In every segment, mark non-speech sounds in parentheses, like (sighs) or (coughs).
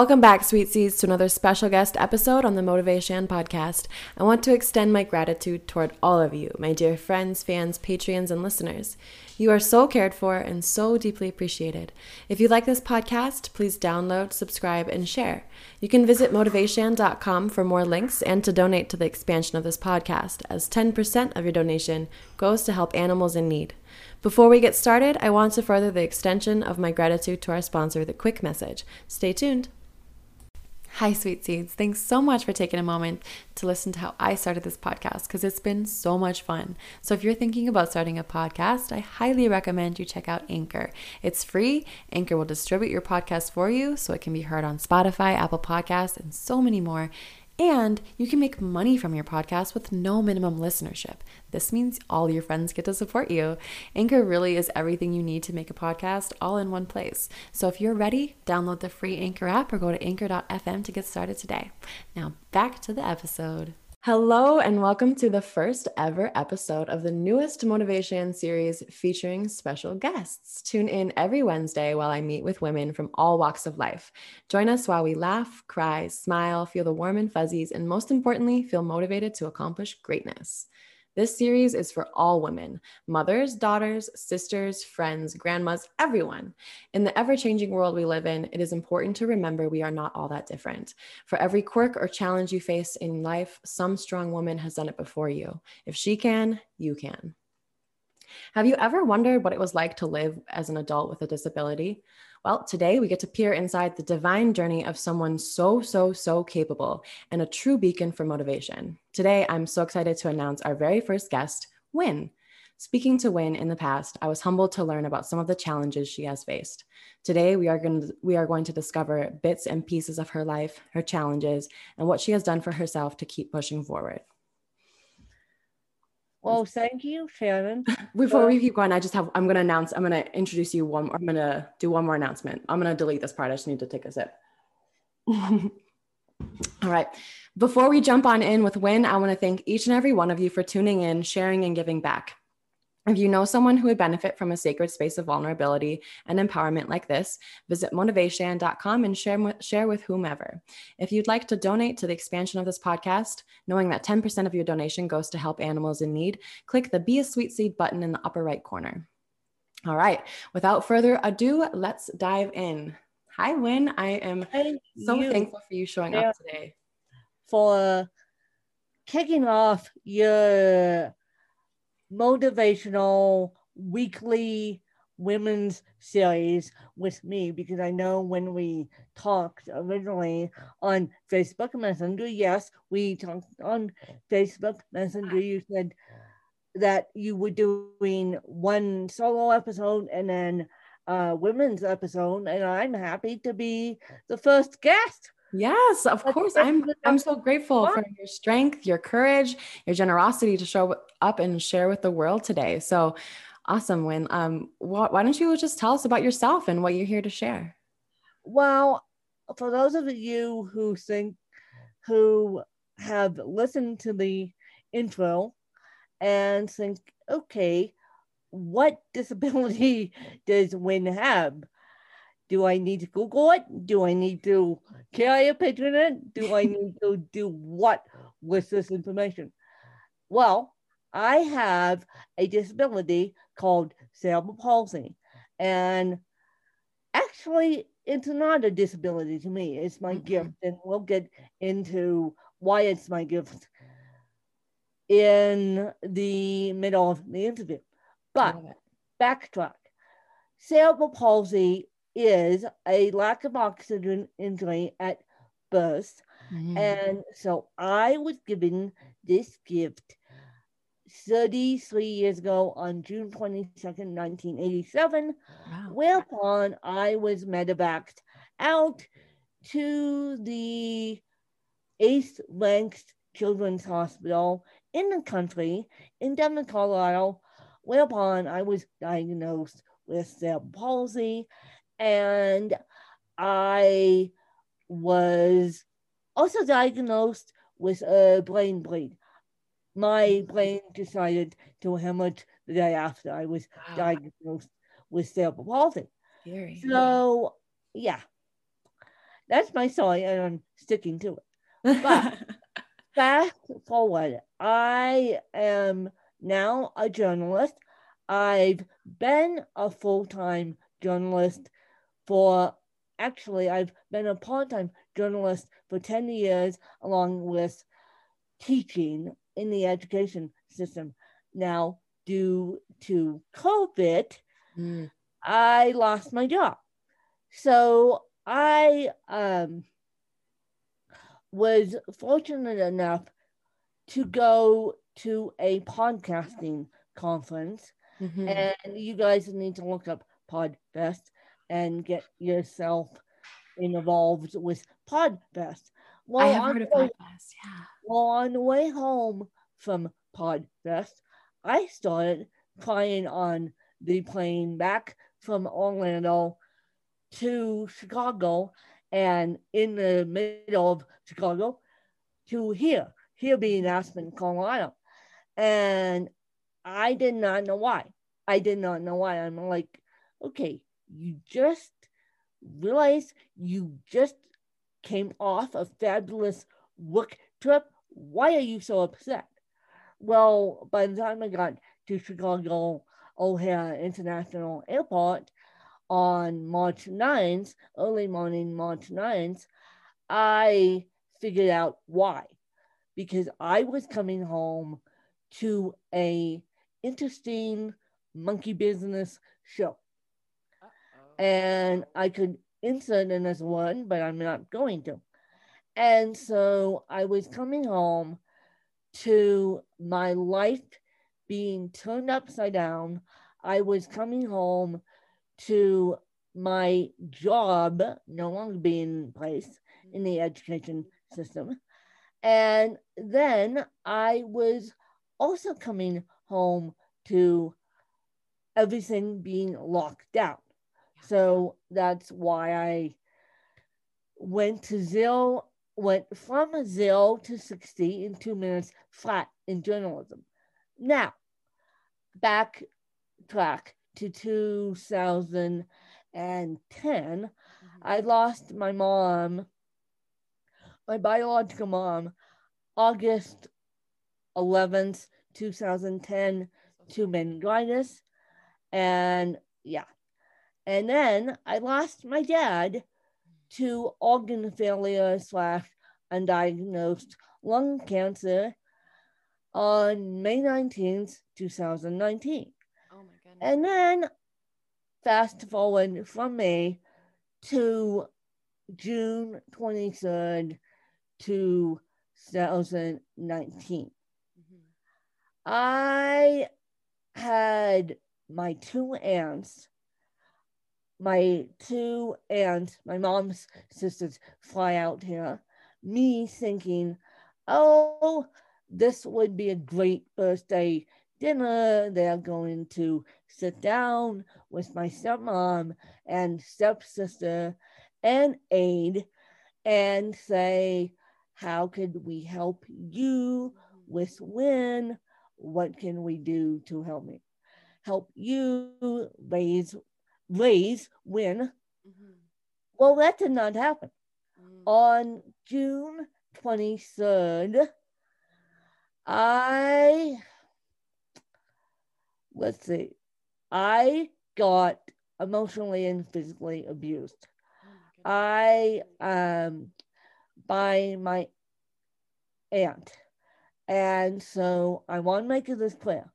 Welcome back, Sweet Seeds, to another special guest episode on the Motivation podcast. I want to extend my gratitude toward all of you, my dear friends, fans, Patreons, and listeners. You are so cared for and so deeply appreciated. If you like this podcast, please download, subscribe, and share. You can visit motivation.com for more links and to donate to the expansion of this podcast, as 10% of your donation goes to help animals in need. Before we get started, I want to further the extension of my gratitude to our sponsor The quick message. Stay tuned. Hi, Sweet Seeds. Thanks so much for taking a moment to listen to how I started this podcast because it's been so much fun. So, if you're thinking about starting a podcast, I highly recommend you check out Anchor. It's free. Anchor will distribute your podcast for you so it can be heard on Spotify, Apple Podcasts, and so many more. And you can make money from your podcast with no minimum listenership. This means all your friends get to support you. Anchor really is everything you need to make a podcast all in one place. So if you're ready, download the free Anchor app or go to anchor.fm to get started today. Now, back to the episode. Hello, and welcome to the first ever episode of the newest motivation series featuring special guests. Tune in every Wednesday while I meet with women from all walks of life. Join us while we laugh, cry, smile, feel the warm and fuzzies, and most importantly, feel motivated to accomplish greatness. This series is for all women mothers, daughters, sisters, friends, grandmas, everyone. In the ever changing world we live in, it is important to remember we are not all that different. For every quirk or challenge you face in life, some strong woman has done it before you. If she can, you can. Have you ever wondered what it was like to live as an adult with a disability? Well, today we get to peer inside the divine journey of someone so, so, so capable and a true beacon for motivation. Today, I'm so excited to announce our very first guest, Win. Speaking to Win in the past, I was humbled to learn about some of the challenges she has faced. Today, we are going to, we are going to discover bits and pieces of her life, her challenges, and what she has done for herself to keep pushing forward. Well, thank you, Shannon. Before we keep going, I just have I'm gonna announce, I'm gonna introduce you one I'm gonna do one more announcement. I'm gonna delete this part. I just need to take a sip. (laughs) All right. Before we jump on in with Win, I want to thank each and every one of you for tuning in, sharing, and giving back. If you know someone who would benefit from a sacred space of vulnerability and empowerment like this, visit motivation.com and share, share with whomever. If you'd like to donate to the expansion of this podcast, knowing that 10% of your donation goes to help animals in need, click the Be a Sweet Seed button in the upper right corner. All right, without further ado, let's dive in. Hi, Win. I am Thank so you. thankful for you showing yeah. up today. For kicking off your motivational weekly women's series with me because I know when we talked originally on Facebook Messenger, yes, we talked on Facebook Messenger. You said that you were doing one solo episode and then a women's episode, and I'm happy to be the first guest. Yes, of course. I'm I'm so grateful for your strength, your courage, your generosity to show up and share with the world today. So awesome, Win. Um, why, why don't you just tell us about yourself and what you're here to share? Well, for those of you who think who have listened to the intro and think, okay, what (laughs) disability does Win have? Do I need to Google it? Do I need to carry a picture in it? Do I (laughs) need to do what with this information? Well, I have a disability called cerebral palsy. And actually, it's not a disability to me, it's my mm-hmm. gift. And we'll get into why it's my gift in the middle of the interview. But backtrack. Cerebral palsy is a lack of oxygen injury at birth. Mm. And so I was given this gift 33 years ago on June 22nd, 1987, wow. whereupon I was medevaced out to the eighth ranked children's hospital in the country in Denver, Colorado, whereupon I was diagnosed with cerebral palsy and I was also diagnosed with a brain bleed. My mm. brain decided to hemorrhage the day after I was wow. diagnosed with cerebral palsy. Scary. So, yeah. that's my story, and I'm sticking to it. But (laughs) fast forward, I am now a journalist. I've been a full time journalist for actually, I've been a part time journalist for 10 years, along with teaching in the education system. Now, due to COVID, mm. I lost my job. So I um, was fortunate enough to go to a podcasting conference. Mm-hmm. And you guys need to look up Podfest and get yourself involved with Podfest. Well, I have heard of Podfest, yeah. Well, on the way home from Podfest, I started crying on the plane back from Orlando to Chicago and in the middle of Chicago to here, here being Aspen, Colorado. And I did not know why. I did not know why. I'm like, okay, you just realized you just came off a fabulous work trip. Why are you so upset? Well, by the time I got to Chicago O'Hare International Airport on March 9th, early morning March 9th, I figured out why. Because I was coming home to a interesting monkey business show. And I could insert in as one, but I'm not going to. And so I was coming home to my life being turned upside down. I was coming home to my job no longer being in place in the education system. And then I was also coming home to everything being locked down. So that's why I went to Zil went from zero to 60 in two minutes flat in journalism. Now, backtrack to 2010, mm-hmm. I lost my mom, my biological mom, August 11th, 2010, to meningitis. And yeah. And then I lost my dad to organ failure slash undiagnosed lung cancer on May 19th, 2019. Oh my goodness. And then fast forward from May to June 23rd, 2019. Mm-hmm. I had my two aunts my two aunts, my mom's sisters, fly out here. Me thinking, oh, this would be a great birthday dinner. They're going to sit down with my stepmom and stepsister and aide and say, how could we help you with Win? What can we do to help me? Help you raise raise Win. Mm-hmm. Well, that did not happen. Mm. On June 23rd, I, let's see, I got emotionally and physically abused. Oh I, um, by my aunt. And so I want to make this clear.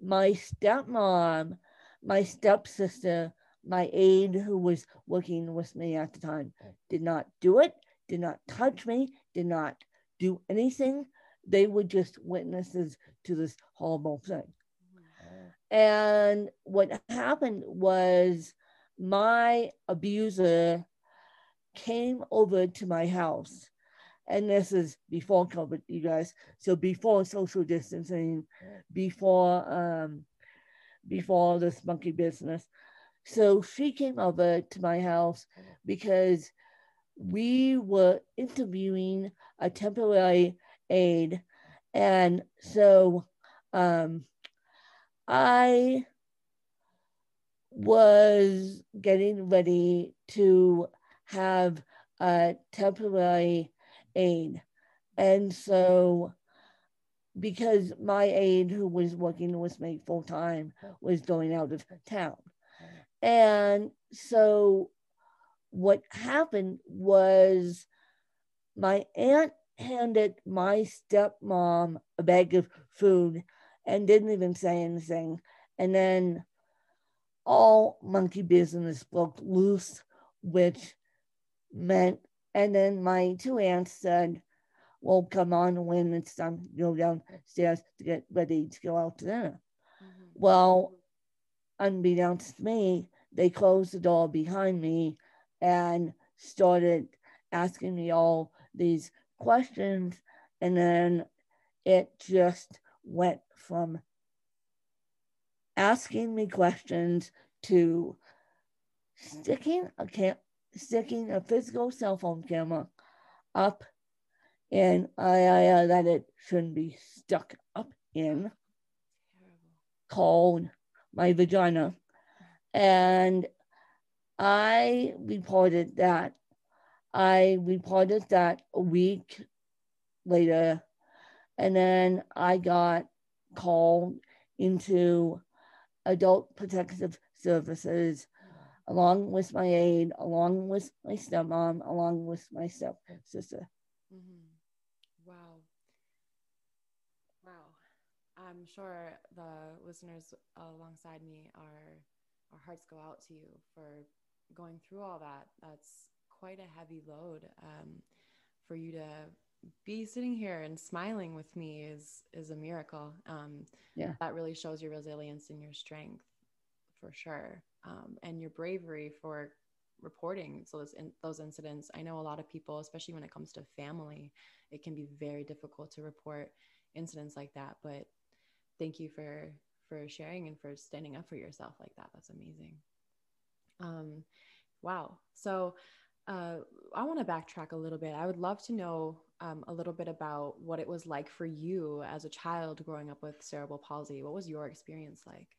My stepmom, my stepsister, my aide who was working with me at the time did not do it, did not touch me, did not do anything. They were just witnesses to this horrible thing. And what happened was my abuser came over to my house. And this is before COVID, you guys. So before social distancing, before um, before this monkey business. So she came over to my house because we were interviewing a temporary aide. And so um, I was getting ready to have a temporary aide. And so, because my aide who was working with me full time was going out of town. And so, what happened was my aunt handed my stepmom a bag of food and didn't even say anything. And then all monkey business broke loose, which meant, and then my two aunts said, Well, come on Win it's time to go downstairs to get ready to go out to dinner. Mm-hmm. Well, unbeknownst to me, they closed the door behind me and started asking me all these questions. And then it just went from asking me questions to sticking a cam- sticking a physical cell phone camera up in an area that it shouldn't be stuck up in called my vagina. And I reported that. I reported that a week later. And then I got called into adult protective services along with my aide, along with my stepmom, along with my stepsister. Mm-hmm. Wow. Wow. I'm sure the listeners alongside me are, our hearts go out to you for going through all that. That's quite a heavy load um, for you to be sitting here and smiling with me is is a miracle. Um, yeah, that really shows your resilience and your strength for sure, um, and your bravery for reporting so those in, those incidents. I know a lot of people, especially when it comes to family, it can be very difficult to report incidents like that. But thank you for for sharing and for standing up for yourself like that. That's amazing. Um, wow. So uh, I want to backtrack a little bit. I would love to know um, a little bit about what it was like for you as a child growing up with cerebral palsy. What was your experience like?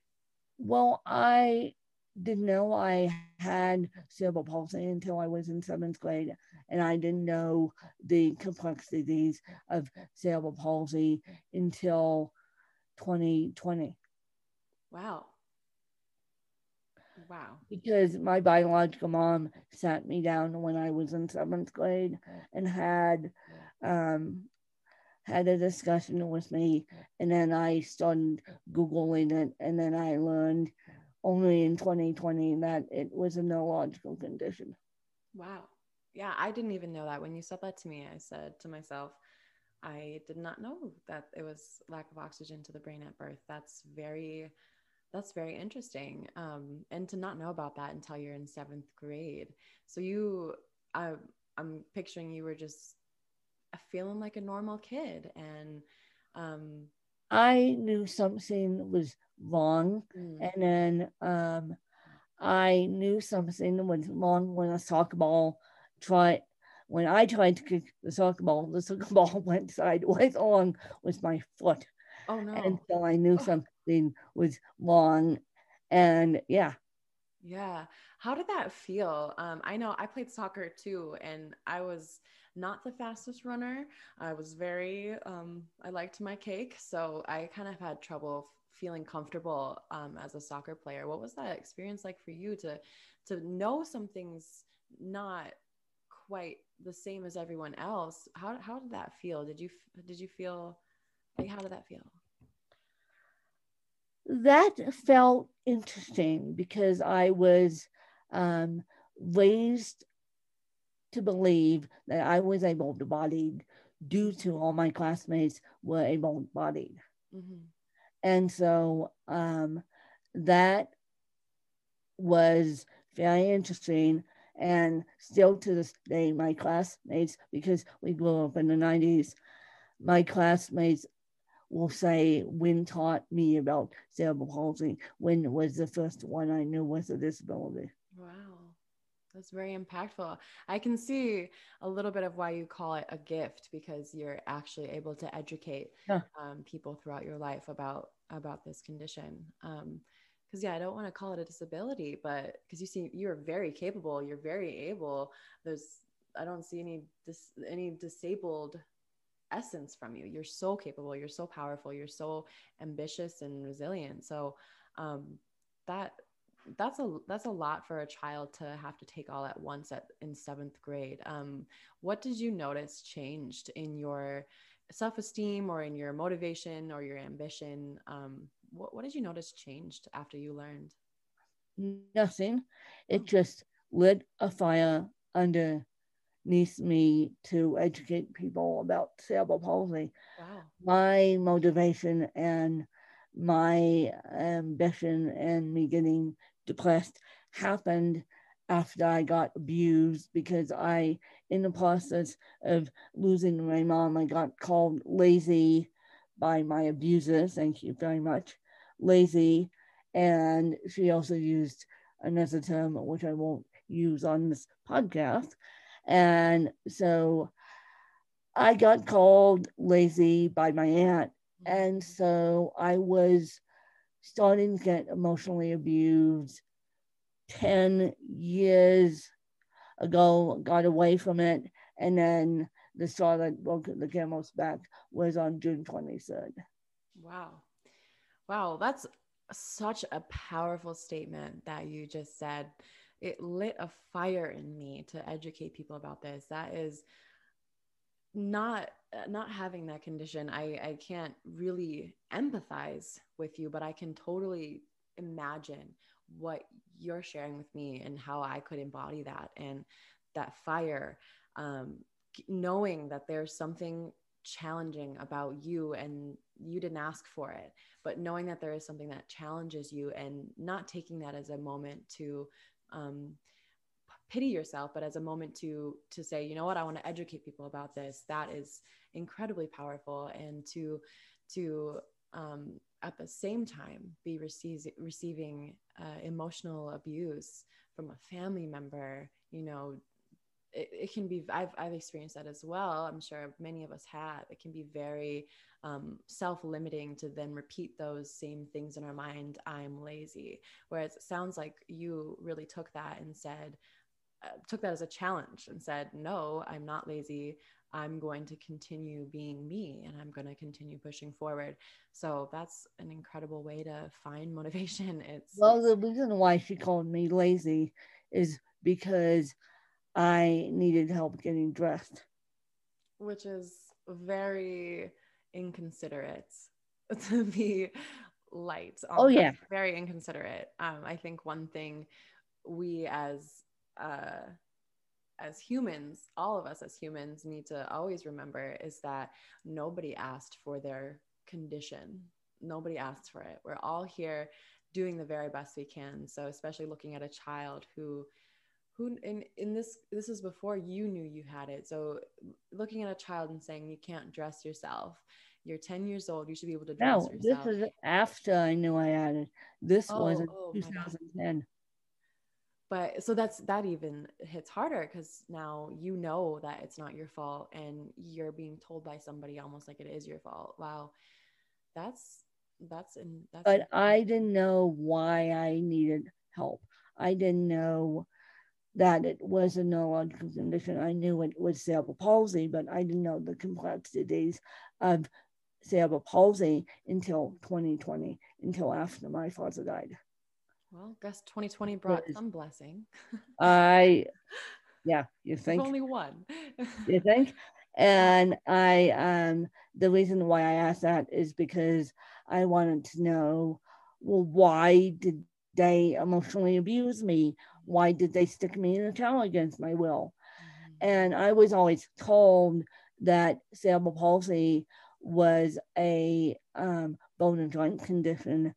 Well, I didn't know I had cerebral palsy until I was in seventh grade, and I didn't know the complexities of cerebral palsy until 2020. Wow. Wow. Because my biological mom sat me down when I was in seventh grade and had um, had a discussion with me, and then I started googling it, and then I learned only in 2020 that it was a neurological condition. Wow. Yeah, I didn't even know that. When you said that to me, I said to myself, I did not know that it was lack of oxygen to the brain at birth. That's very that's very interesting. Um, and to not know about that until you're in seventh grade. So you, I, I'm picturing you were just feeling like a normal kid, and um, I knew something was wrong, mm. and then um, I knew something was wrong when a soccer ball tried. When I tried to kick the soccer ball, the soccer (laughs) ball went sideways along with my foot. Oh no! And so I knew oh. something was wrong, and yeah. Yeah. How did that feel? Um, I know I played soccer too, and I was not the fastest runner. I was very, um, I liked my cake. So I kind of had trouble feeling comfortable um, as a soccer player. What was that experience like for you to, to know something's not quite the same as everyone else? How, how did that feel? Did you, did you feel like, how did that feel? that felt interesting because I was um, raised to believe that I was able to bodied due to all my classmates were able bodied. Mm-hmm. And so um, that was very interesting. And still to this day, my classmates, because we grew up in the 90s, my classmates will say Win taught me about cerebral palsy Win was the first one I knew was a disability. Wow. That's very impactful. I can see a little bit of why you call it a gift because you're actually able to educate yeah. um, people throughout your life about about this condition. Um, because yeah, I don't want to call it a disability, but because you see, you're very capable, you're very able. There's I don't see any dis, any disabled essence from you. You're so capable. You're so powerful. You're so ambitious and resilient. So um, that that's a that's a lot for a child to have to take all at once at in seventh grade. Um, what did you notice changed in your self-esteem or in your motivation or your ambition? Um, what, what did you notice changed after you learned? Nothing. It just lit a fire underneath me to educate people about cerebral palsy. Wow. My motivation and my ambition and me getting depressed happened after I got abused because I, in the process of losing my mom, I got called lazy by my abusers. Thank you very much. Lazy. And she also used another term, which I won't use on this podcast, and so I got called lazy by my aunt. And mm-hmm. so I was starting to get emotionally abused 10 years ago, got away from it. And then the straw that broke the camel's back was on June 23rd. Wow. Wow. That's such a powerful statement that you just said it lit a fire in me to educate people about this that is not not having that condition i i can't really empathize with you but i can totally imagine what you're sharing with me and how i could embody that and that fire um, knowing that there's something challenging about you and you didn't ask for it but knowing that there is something that challenges you and not taking that as a moment to um, pity yourself but as a moment to to say you know what? I want to educate people about this. That is incredibly powerful and to to um, at the same time be receive, receiving uh, emotional abuse from a family member you know it, it, can be I've, I've experienced that as well. I'm sure many of us have. It can be very um, self-limiting to then repeat those same things in our mind i'm lazy. Whereas it sounds like you really took that and said uh, took that as a challenge and said no i'm not lazy. I'm going to continue being me and i'm going to continue pushing forward. So that's an incredible way to find motivation. (laughs) It's well the reason why she called me lazy is because i needed help getting dressed which is very inconsiderate (laughs) to be light. Oh yeah, very inconsiderate. Um, I think one thing we as uh, as humans, all of us as humans, need to always remember is that nobody asked for their condition. Nobody asked for it. We're all here doing the very best we can. So especially looking at a child who who in in this this is before you knew you had it. So looking at a child and saying you can't dress yourself. You're 10 years old. You should be able to dress no, yourself. this is after i knew i had it. This oh, was in oh, 2010 but so that's that even hits harder because now you know that it's not your fault and you're being told by somebody almost like it is your fault. Wow. That's that's in that's but i didn't know why i needed help. I didn't know that it was a neurological condition. I knew it was cerebral palsy, but I didn't know the complexities of cerebral palsy until 2020, until after my father died. Well, guess 2020 brought some blessing. (laughs) I, yeah, you think? only one. you (laughs) think? And I, um, the reason why I asked that is because I wanted to know, well, why did they emotionally abuse me? Why did they stick me in a tower against my will? Mm-hmm. And I was always told that cerebral palsy was a um, bone and joint condition.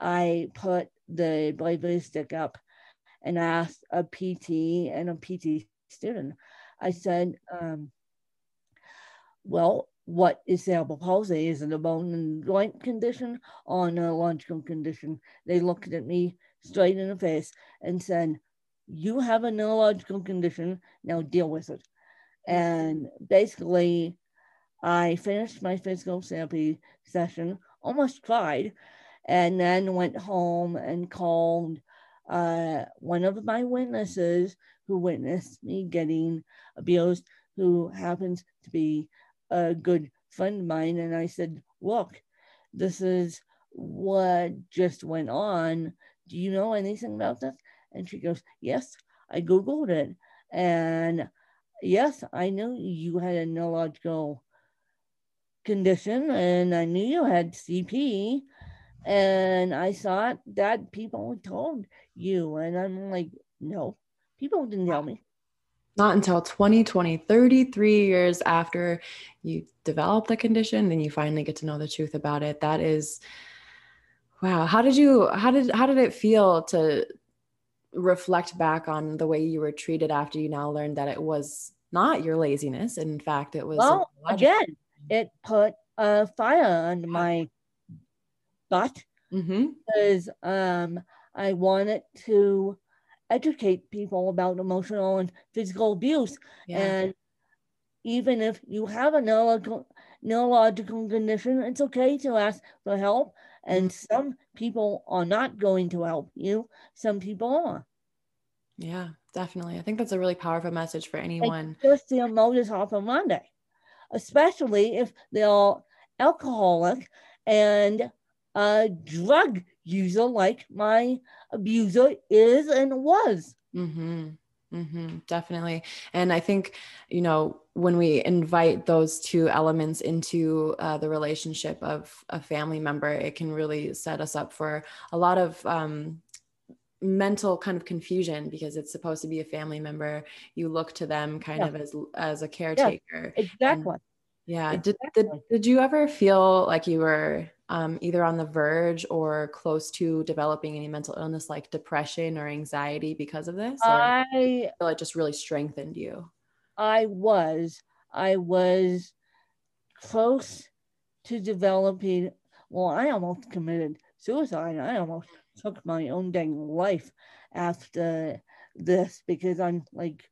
I put the bravery stick up and asked a PT and a PT student. I said, um, well, what is cerebral palsy? Is it a bone and joint condition or a neurological condition? They looked at me straight in the face and said, You have a neurological condition, now deal with it. And basically, I finished my physical therapy session, almost cried, and then went home and called uh, one of my witnesses who witnessed me getting abused, who happens to be a good friend of mine. And I said, Look, this is what just went on. Do you know anything about this? And she goes, Yes, I Googled it. And yes, I knew you had a neurological condition and I knew you had CP. And I thought that people told you. And I'm like, no, people didn't tell me. Not until 2020, 33 years after you develop the condition, then you finally get to know the truth about it. That is wow. How did you how did how did it feel to reflect back on the way you were treated after you now learned that it was not your laziness. In fact, it was well, again, it put a fire under my butt mm-hmm. because um, I wanted to educate people about emotional and physical abuse. Yeah. And even if you have a neurological, neurological condition, it's okay to ask for help. And mm-hmm. some people are not going to help you, some people are. Yeah, definitely. I think that's a really powerful message for anyone. Like just their modus operandi, especially if they're alcoholic and a drug user like my abuser is and was. Mm-hmm. Mm-hmm, definitely. And I think, you know, when we invite those two elements into uh, the relationship of a family member, it can really set us up for a lot of um, mental kind of confusion because it's supposed to be a family member. You look to them kind yeah. of as as a caretaker. Yeah, exactly. And, yeah. Exactly. Did, did did you ever feel like you were um, either on the verge or close to developing any mental illness like depression or anxiety because of this? I feel it just really strengthened you. I was. I was close to developing. Well, I almost committed suicide. I almost took my own dang life after this because I'm like,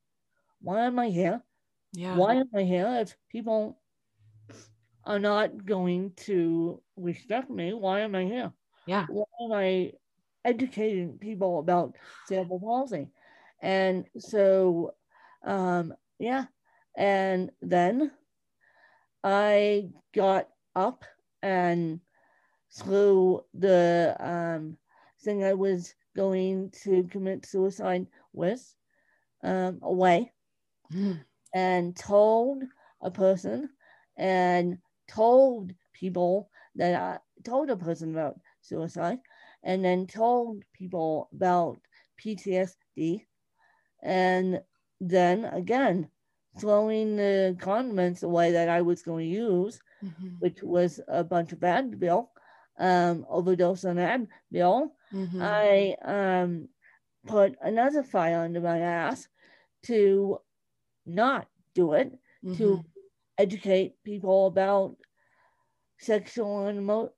why am I here? Yeah. Why am I here if people are not going to respect me, why am I here? Yeah. Why am I educating people about cerebral palsy? And so, um, yeah. And then I got up and threw the um, thing I was going to commit suicide with um, away mm. and told a person and told people that I told a person about suicide and then told people about PTSD. And then again, throwing the condiments away that I was going to use, mm-hmm. which was a bunch of Advil, um, overdose on Advil. Mm-hmm. I um, put another file under my ass to not do it, mm-hmm. to educate people about sexual and emo-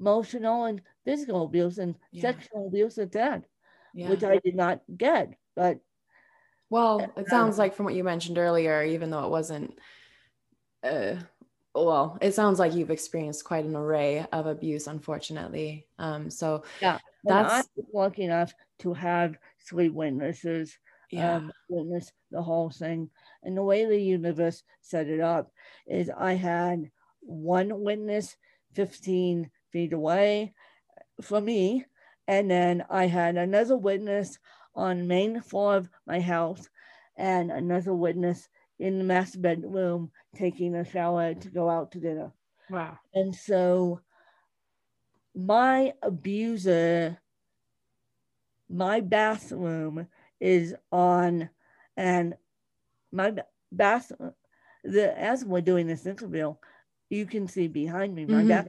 emotional and physical abuse and yeah. sexual abuse at that, yeah. which I did not get. But well, it sounds like from what you mentioned earlier, even though it wasn't, uh, well, it sounds like you've experienced quite an array of abuse, unfortunately. Um, so yeah, that's I'm lucky enough to have three witnesses yeah. um, witness the whole thing. And the way the universe set it up is I had one witness 15 feet away from me. And then I had another witness on main floor of my house and another witness in the master bedroom taking a shower to go out to dinner. Wow. And so my abuser, my bathroom is on, and my bathroom, the as we're doing this interview, you can see behind me my mm-hmm.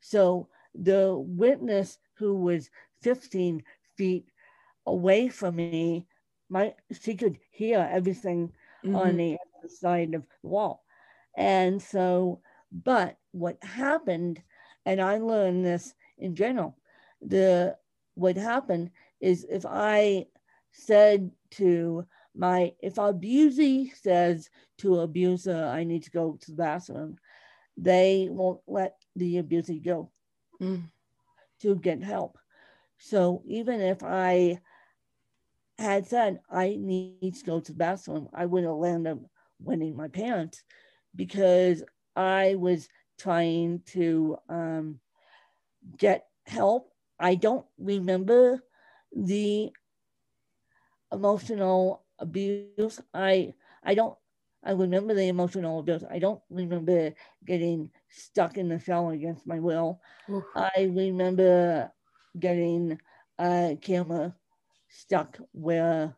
So the witness who was 15 feet away from me, my she could hear everything mm-hmm. on the other side of the wall. And so, but what happened, and I learned this in general, the what happened is if I said to my if abusee says to abuser, I need to go to the bathroom, they won't let the abusee go mm. to get help. So even if I had said I need to go to the bathroom, I would have landed up winning my pants because I was trying to um, get help. I don't remember the emotional abuse. I I don't I remember the emotional abuse. I don't remember getting stuck in the shower against my will. Oof. I remember getting a camera stuck where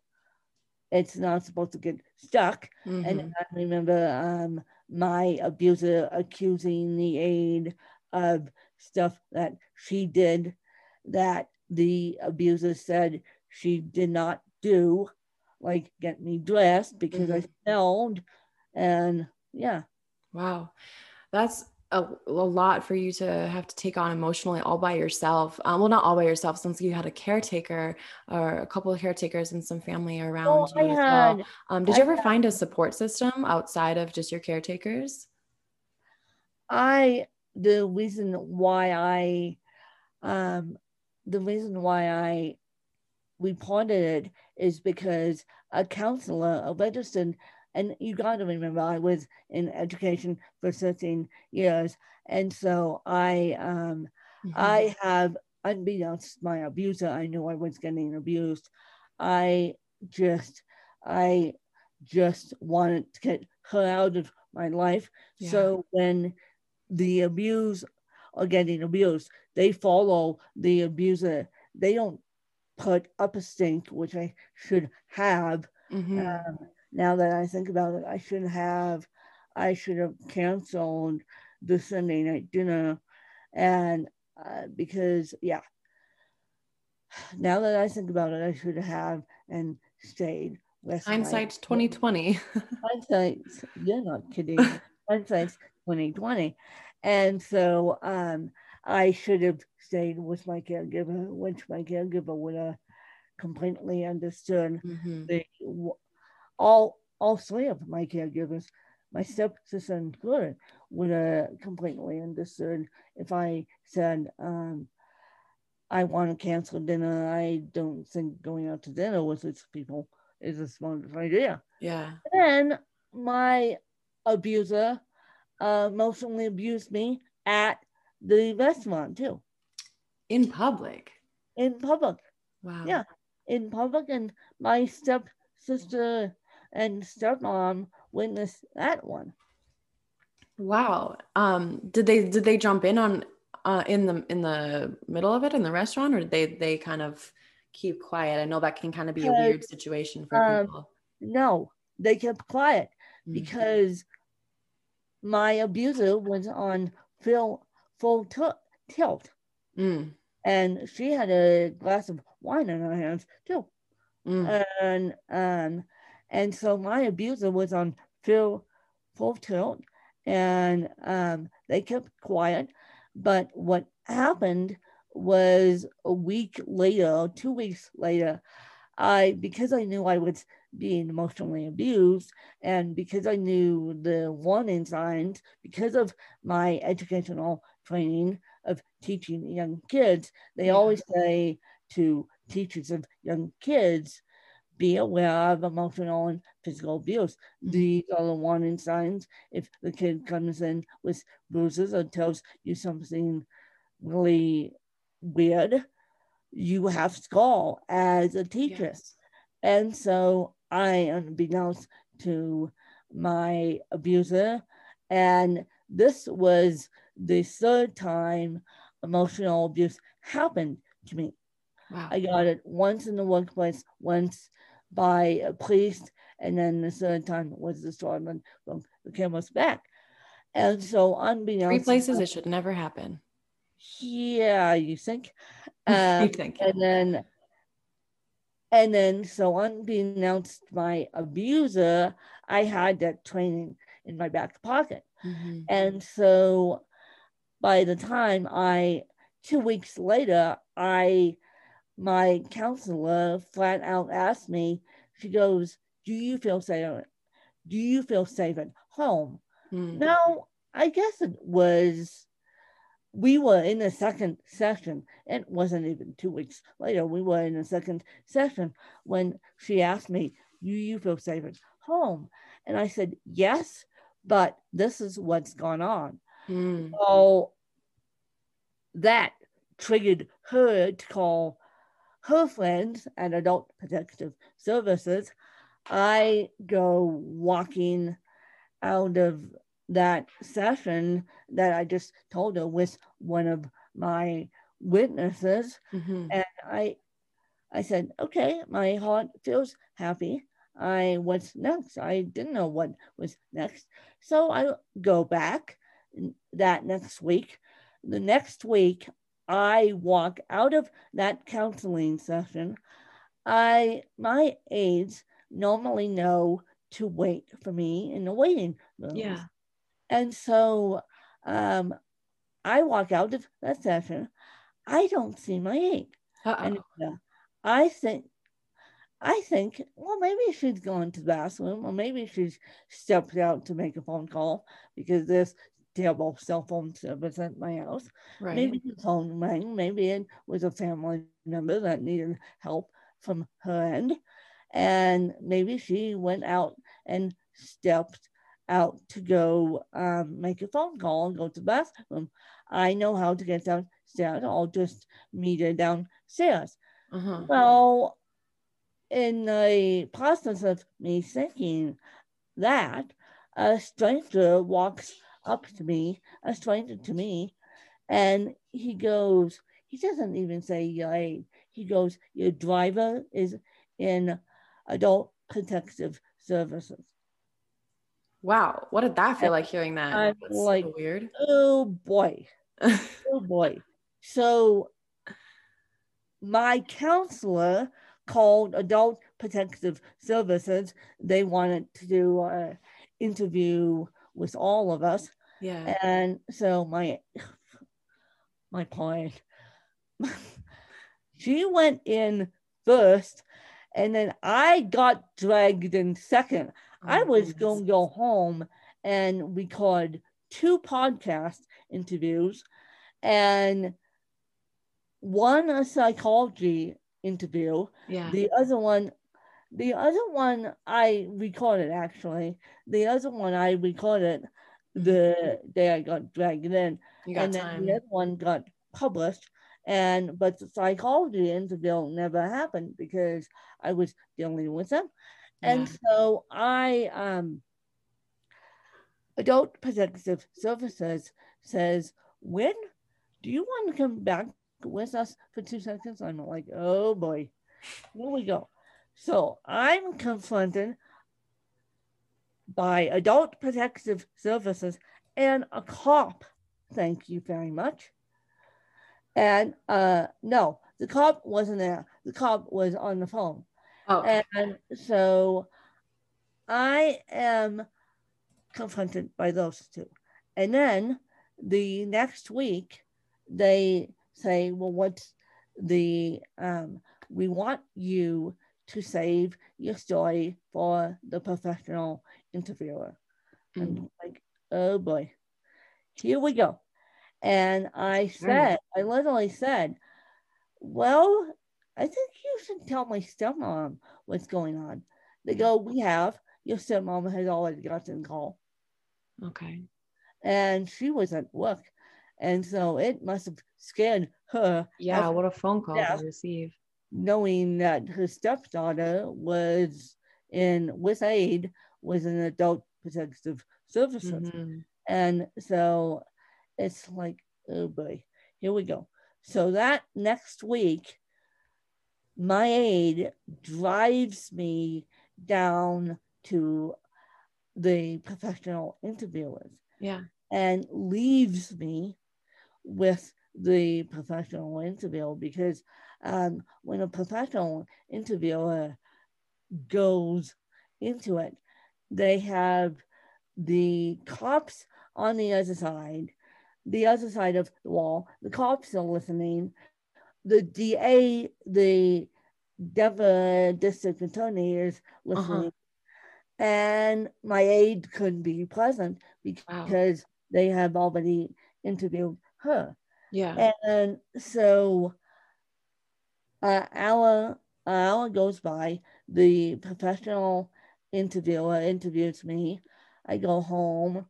it's not supposed to get stuck. Mm-hmm. And I remember um, my abuser accusing the aide of stuff that she did that the abuser said she did not do, like get me dressed because mm-hmm. I smelled. And yeah. Wow. That's a, a, lot for you to have to take on emotionally all by yourself. Um, well, not all by yourself, since you had a caretaker or a couple of caretakers and some family around oh, you as well. Um, did you I ever had, find a support system outside of just your caretakers? I the reason why I um, the reason why I reported it is because a counselor, a registered and you got to remember, I was in education for 13 years. And so I, um, mm-hmm. I have, unbeknownst to my abuser, I knew I was getting abused. I just, I just wanted to get her out of my life. Yeah. So when the abuse or getting abused, they follow the abuser. They don't put up a stink, which I should have. Mm-hmm. Um, now that I think about it, I should have, I should have canceled the Sunday night dinner, and uh, because yeah, (sighs) now that I think about it, I should have and stayed. Hindsight twenty twenty. (laughs) Hindsight, you're not kidding. Hindsight twenty twenty, and so um, I should have stayed with my caregiver, which my caregiver would have completely understood mm-hmm. the all all three of my caregivers, my stepsister included, would have completely understood if I said, um, I want to cancel dinner. I don't think going out to dinner with these people is a smart idea. Yeah. And my abuser uh, emotionally abused me at the restaurant too. In public. In public. Wow. Yeah. In public. And my stepsister and stepmom witnessed that one. Wow. Um, did they did they jump in on uh, in the in the middle of it in the restaurant, or did they they kind of keep quiet? I know that can kind of be a weird situation for um, people. No, they kept quiet mm-hmm. because my abuser was on full full t- tilt, mm. and she had a glass of wine in her hands too, mm. and um and so my abuser was on full, full tilt and um, they kept quiet. But what happened was a week later, two weeks later, I, because I knew I was being emotionally abused and because I knew the warning signs, because of my educational training of teaching young kids, they yeah. always say to teachers of young kids, be aware of emotional and physical abuse. These are the warning signs. If the kid comes in with bruises or tells you something really weird, you have to call as a teacher. Yes. And so I, unbeknownst to my abuser, and this was the third time emotional abuse happened to me. Wow. I got it once in the workplace, once by a priest, and then the third time was the Stormont from the camel's back. And so, unbeknownst, three places it should never happen. Yeah, you think? (laughs) Uh, you think? And then, and then, so unbeknownst my abuser, I had that training in my back pocket, mm-hmm. and so by the time I, two weeks later, I my counselor flat out asked me, she goes, Do you feel safe? Do you feel safe at home? Mm. Now, I guess it was we were in the second session. It wasn't even two weeks later. We were in the second session when she asked me, "Do you feel safe at home?" And I said, "Yes, but this is what's gone on." Mm. So that triggered her to call her friends at Adult Protective Services. I go walking out of that session that I just told her with one of my witnesses. Mm-hmm. And I I said, okay, my heart feels happy. I what's next? I didn't know what was next. So I go back that next week. The next week I walk out of that counseling session. I my aides normally know to wait for me in the waiting room. Yeah. And so um, I walk out of that session. I don't see my aide. And uh, I think, I think, well, maybe she's gone to the bathroom, or maybe she's stepped out to make a phone call because there's terrible cell phone service at my house. Right. Maybe the phone rang. Maybe it was a family member that needed help from her end, and maybe she went out and stepped out to go um, make a phone call and go to the bathroom. I know how to get downstairs. I'll just meet her downstairs. Uh-huh. Well, in the process of me thinking that, a stranger walks up to me, a stranger to me, and he goes, he doesn't even say yay. He goes, Your driver is in adult protective services. Wow, what did that feel like hearing that? I'm That's like so weird. Oh boy. (laughs) oh boy. So my counselor called Adult Protective Services. They wanted to do an interview with all of us. Yeah. And so my my client, (laughs) she went in first, and then I got dragged in second. I oh, was going to go home and record two podcast interviews and one a psychology interview. Yeah. The other one, the other one I recorded actually. The other one I recorded the day I got dragged in. and then time. the other one got published. And but the psychology interview never happened because I was dealing with them. And so I, um, Adult Protective Services says, when do you want to come back with us for two seconds? I'm like, oh boy, here we go. So I'm confronted by Adult Protective Services and a cop. Thank you very much. And uh, no, the cop wasn't there. The cop was on the phone. Oh. And so I am confronted by those two. And then the next week, they say, well, what's the, um, we want you to save your story for the professional interviewer. Mm-hmm. And like, oh boy, here we go. And I said, mm. I literally said, well, I think you should tell my stepmom what's going on. They go, We have. Your stepmom has already gotten a call. Okay. And she was at work. And so it must have scared her. Yeah, what a phone call to receive. Knowing that her stepdaughter was in with aid was an adult protective services. Mm-hmm. And so it's like, oh boy, here we go. So that next week, my aide drives me down to the professional interviewers. Yeah. And leaves me with the professional interviewer because um, when a professional interviewer goes into it, they have the cops on the other side, the other side of the wall, the cops are listening, the DA, the Denver District Attorney is listening, uh-huh. and my aide couldn't be present because wow. they have already interviewed her. Yeah. And so uh, hour, an hour goes by. The professional interviewer interviews me. I go home.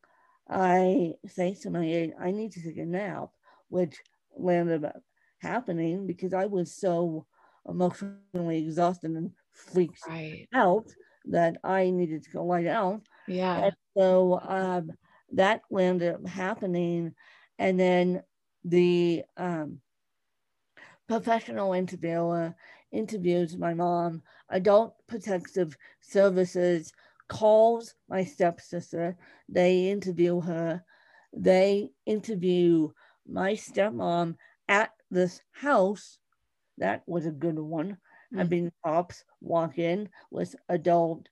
I say to my aide, I need to take a nap, which landed up happening because I was so emotionally exhausted and freaked right. out that I needed to go lie down. Yeah. And so um, that landed up happening. And then the um, professional interviewer interviews my mom. Adult Protective Services calls my stepsister. They interview her. They interview my stepmom at this house. That was a good one. Mm-hmm. Having cops walk in with adult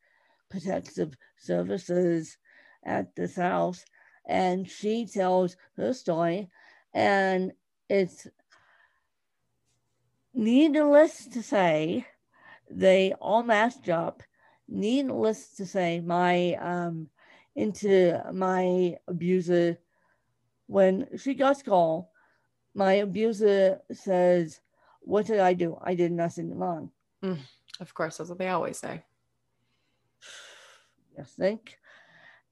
protective services at this house. And she tells her story. And it's needless to say, they all matched up. Needless to say, my um, into my abuser, when she got called, my abuser says, What did I do? I did nothing wrong. Mm, of course, that's what they always say. (sighs) Yes, think.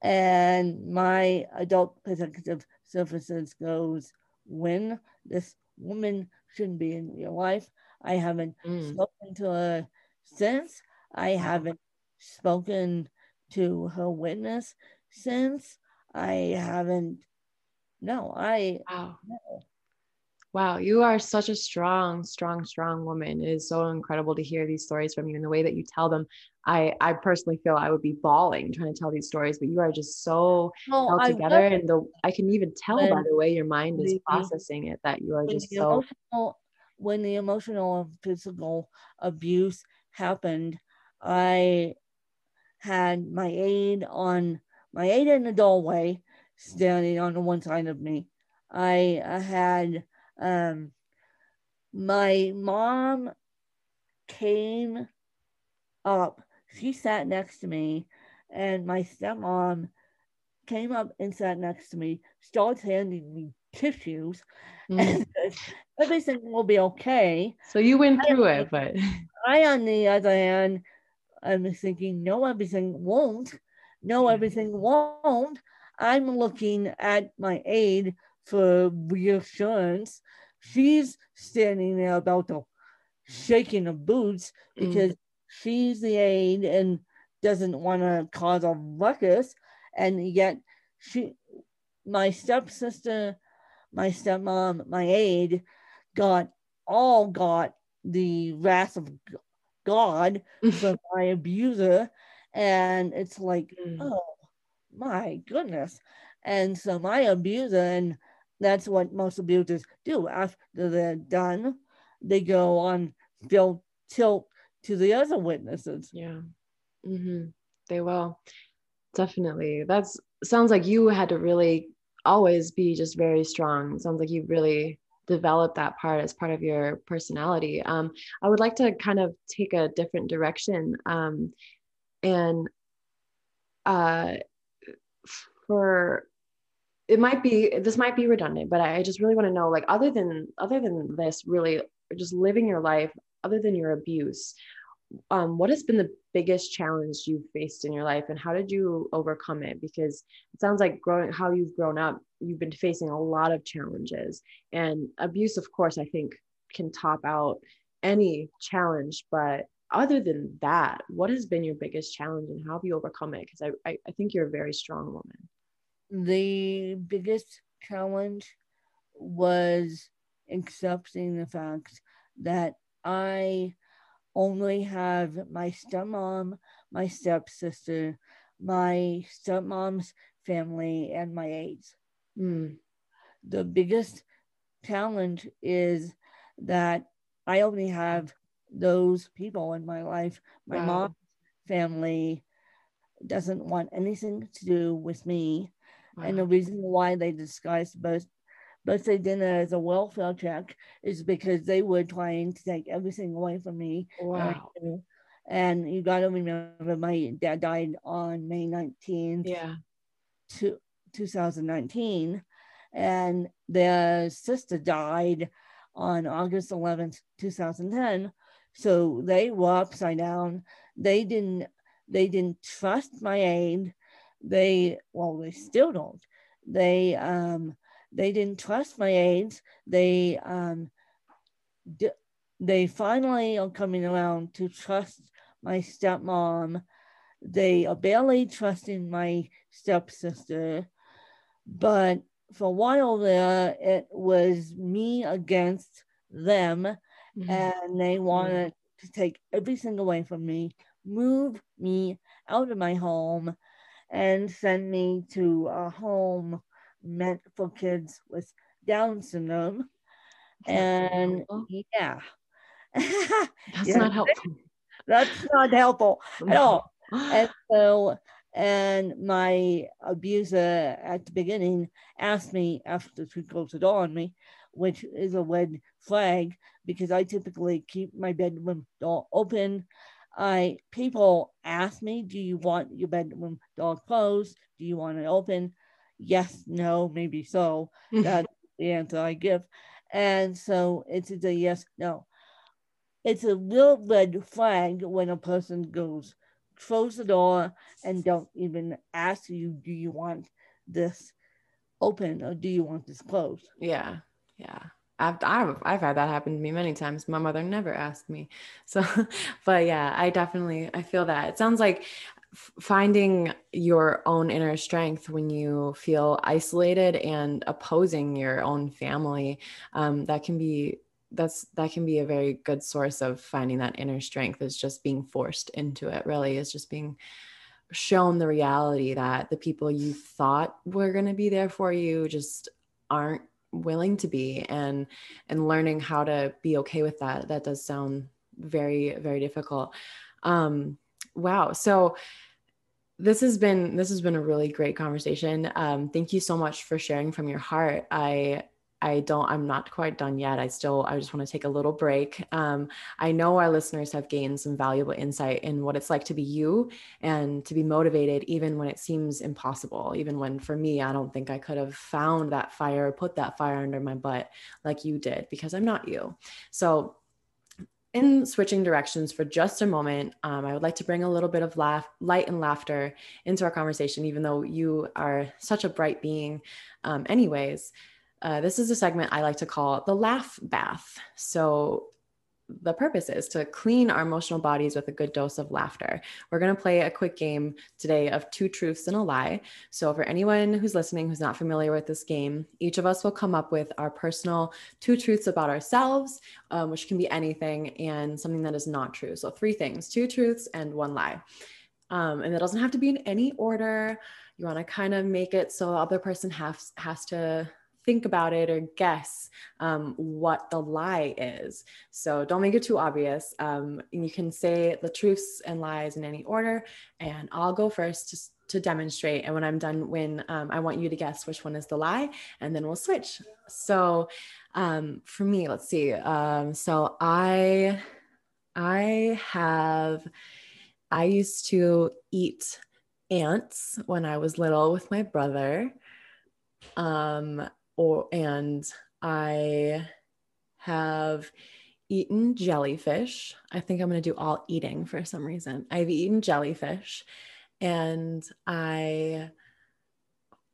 And my adult protective services goes, When this woman shouldn't be in your life. I haven't mm. spoken to her since. I haven't spoken to her witness since. I haven't. No, I. Wow. No. Wow, you are such a strong, strong, strong woman. It is so incredible to hear these stories from you and the way that you tell them. I, I personally feel I would be bawling trying to tell these stories, but you are just so well, held together. And the I can even tell by the way your mind is processing it that you are just so. Emotional, when the emotional and physical abuse happened, I had my aide on my aide in the doorway, standing on the one side of me. I, I had um, my mom came up, she sat next to me, and my stepmom came up and sat next to me, started handing me tissues, mm. and said, everything will be okay. So you went through I, it, but (laughs) I, on the other hand, I'm thinking, no, everything won't. No, everything won't. I'm looking at my aide for reassurance. She's standing there about to shaking the boots mm. because mm. she's the aide and doesn't want to cause a ruckus. And yet she my stepsister, my stepmom, my aide got all got the wrath of God (laughs) from my abuser. And it's like, mm. oh my goodness. And so my abuser, and that's what most abusers do after they're done, they go on they'll tilt to the other witnesses. Yeah. Mm-hmm. They will. Definitely. That's sounds like you had to really always be just very strong. Sounds like you really developed that part as part of your personality. Um, I would like to kind of take a different direction um, and uh, for it might be this might be redundant but i just really want to know like other than other than this really just living your life other than your abuse um, what has been the biggest challenge you've faced in your life and how did you overcome it? Because it sounds like growing how you've grown up you've been facing a lot of challenges. And abuse of course i think can top out any challenge but other than that what has been your biggest challenge and how have you overcome it? Because I, I, I think you're a very strong woman the biggest challenge was accepting the fact that I only have my stepmom, my stepsister, my stepmom's family, and my aides. Mm. The biggest challenge is that I only have those people in my life. My wow. mom's family doesn't want anything to do with me. Wow. And the reason why they disguised both birthday dinner as a welfare check is because they were trying to take everything away from me. Wow. And you got to remember, my dad died on May 19th, yeah, to 2019. and their sister died on August 11th, 2010. So they were upside down. They didn't they didn't trust my aid. They well, they still don't. They um they didn't trust my aides. They um d- they finally are coming around to trust my stepmom. They are barely trusting my stepsister, but for a while there, it was me against them, mm-hmm. and they wanted mm-hmm. to take everything away from me, move me out of my home, and send me to a home meant for kids with Down syndrome. And yeah, (laughs) that's yeah, not helpful. That's not helpful at all. And (gasps) so, and my abuser at the beginning asked me after she closed the door on me, which is a red flag because I typically keep my bedroom door open. I people ask me, "Do you want your bedroom door closed? Do you want it open?" Yes, no, maybe so. (laughs) That's the answer I give, and so it's a yes, no it's a real red flag when a person goes close the door and don't even ask you, do you want this open or do you want this closed? Yeah, yeah. I've, I've, I've had that happen to me many times. My mother never asked me. So, (laughs) but yeah, I definitely, I feel that. It sounds like finding your own inner strength when you feel isolated and opposing your own family um, that can be that's that can be a very good source of finding that inner strength is just being forced into it really is just being shown the reality that the people you thought were going to be there for you just aren't willing to be and and learning how to be okay with that that does sound very very difficult. Um wow. So this has been this has been a really great conversation. Um thank you so much for sharing from your heart. I I don't, I'm not quite done yet. I still, I just want to take a little break. Um, I know our listeners have gained some valuable insight in what it's like to be you and to be motivated, even when it seems impossible. Even when, for me, I don't think I could have found that fire, put that fire under my butt like you did, because I'm not you. So, in switching directions for just a moment, um, I would like to bring a little bit of laugh, light and laughter into our conversation, even though you are such a bright being, um, anyways. Uh, this is a segment I like to call the laugh bath. So, the purpose is to clean our emotional bodies with a good dose of laughter. We're going to play a quick game today of two truths and a lie. So, for anyone who's listening who's not familiar with this game, each of us will come up with our personal two truths about ourselves, um, which can be anything, and something that is not true. So, three things two truths and one lie. Um, and it doesn't have to be in any order. You want to kind of make it so the other person has, has to think about it or guess um, what the lie is. So don't make it too obvious. Um, you can say the truths and lies in any order, and I'll go first to, demonstrate. And when I'm done, when um, I want you to guess which one is the lie, and then we'll switch. So um, for me, let's see. Um, so I, I have, I used to eat ants when I was little with my brother. Um, or and I have eaten jellyfish. I think I'm going to do all eating for some reason. I've eaten jellyfish and I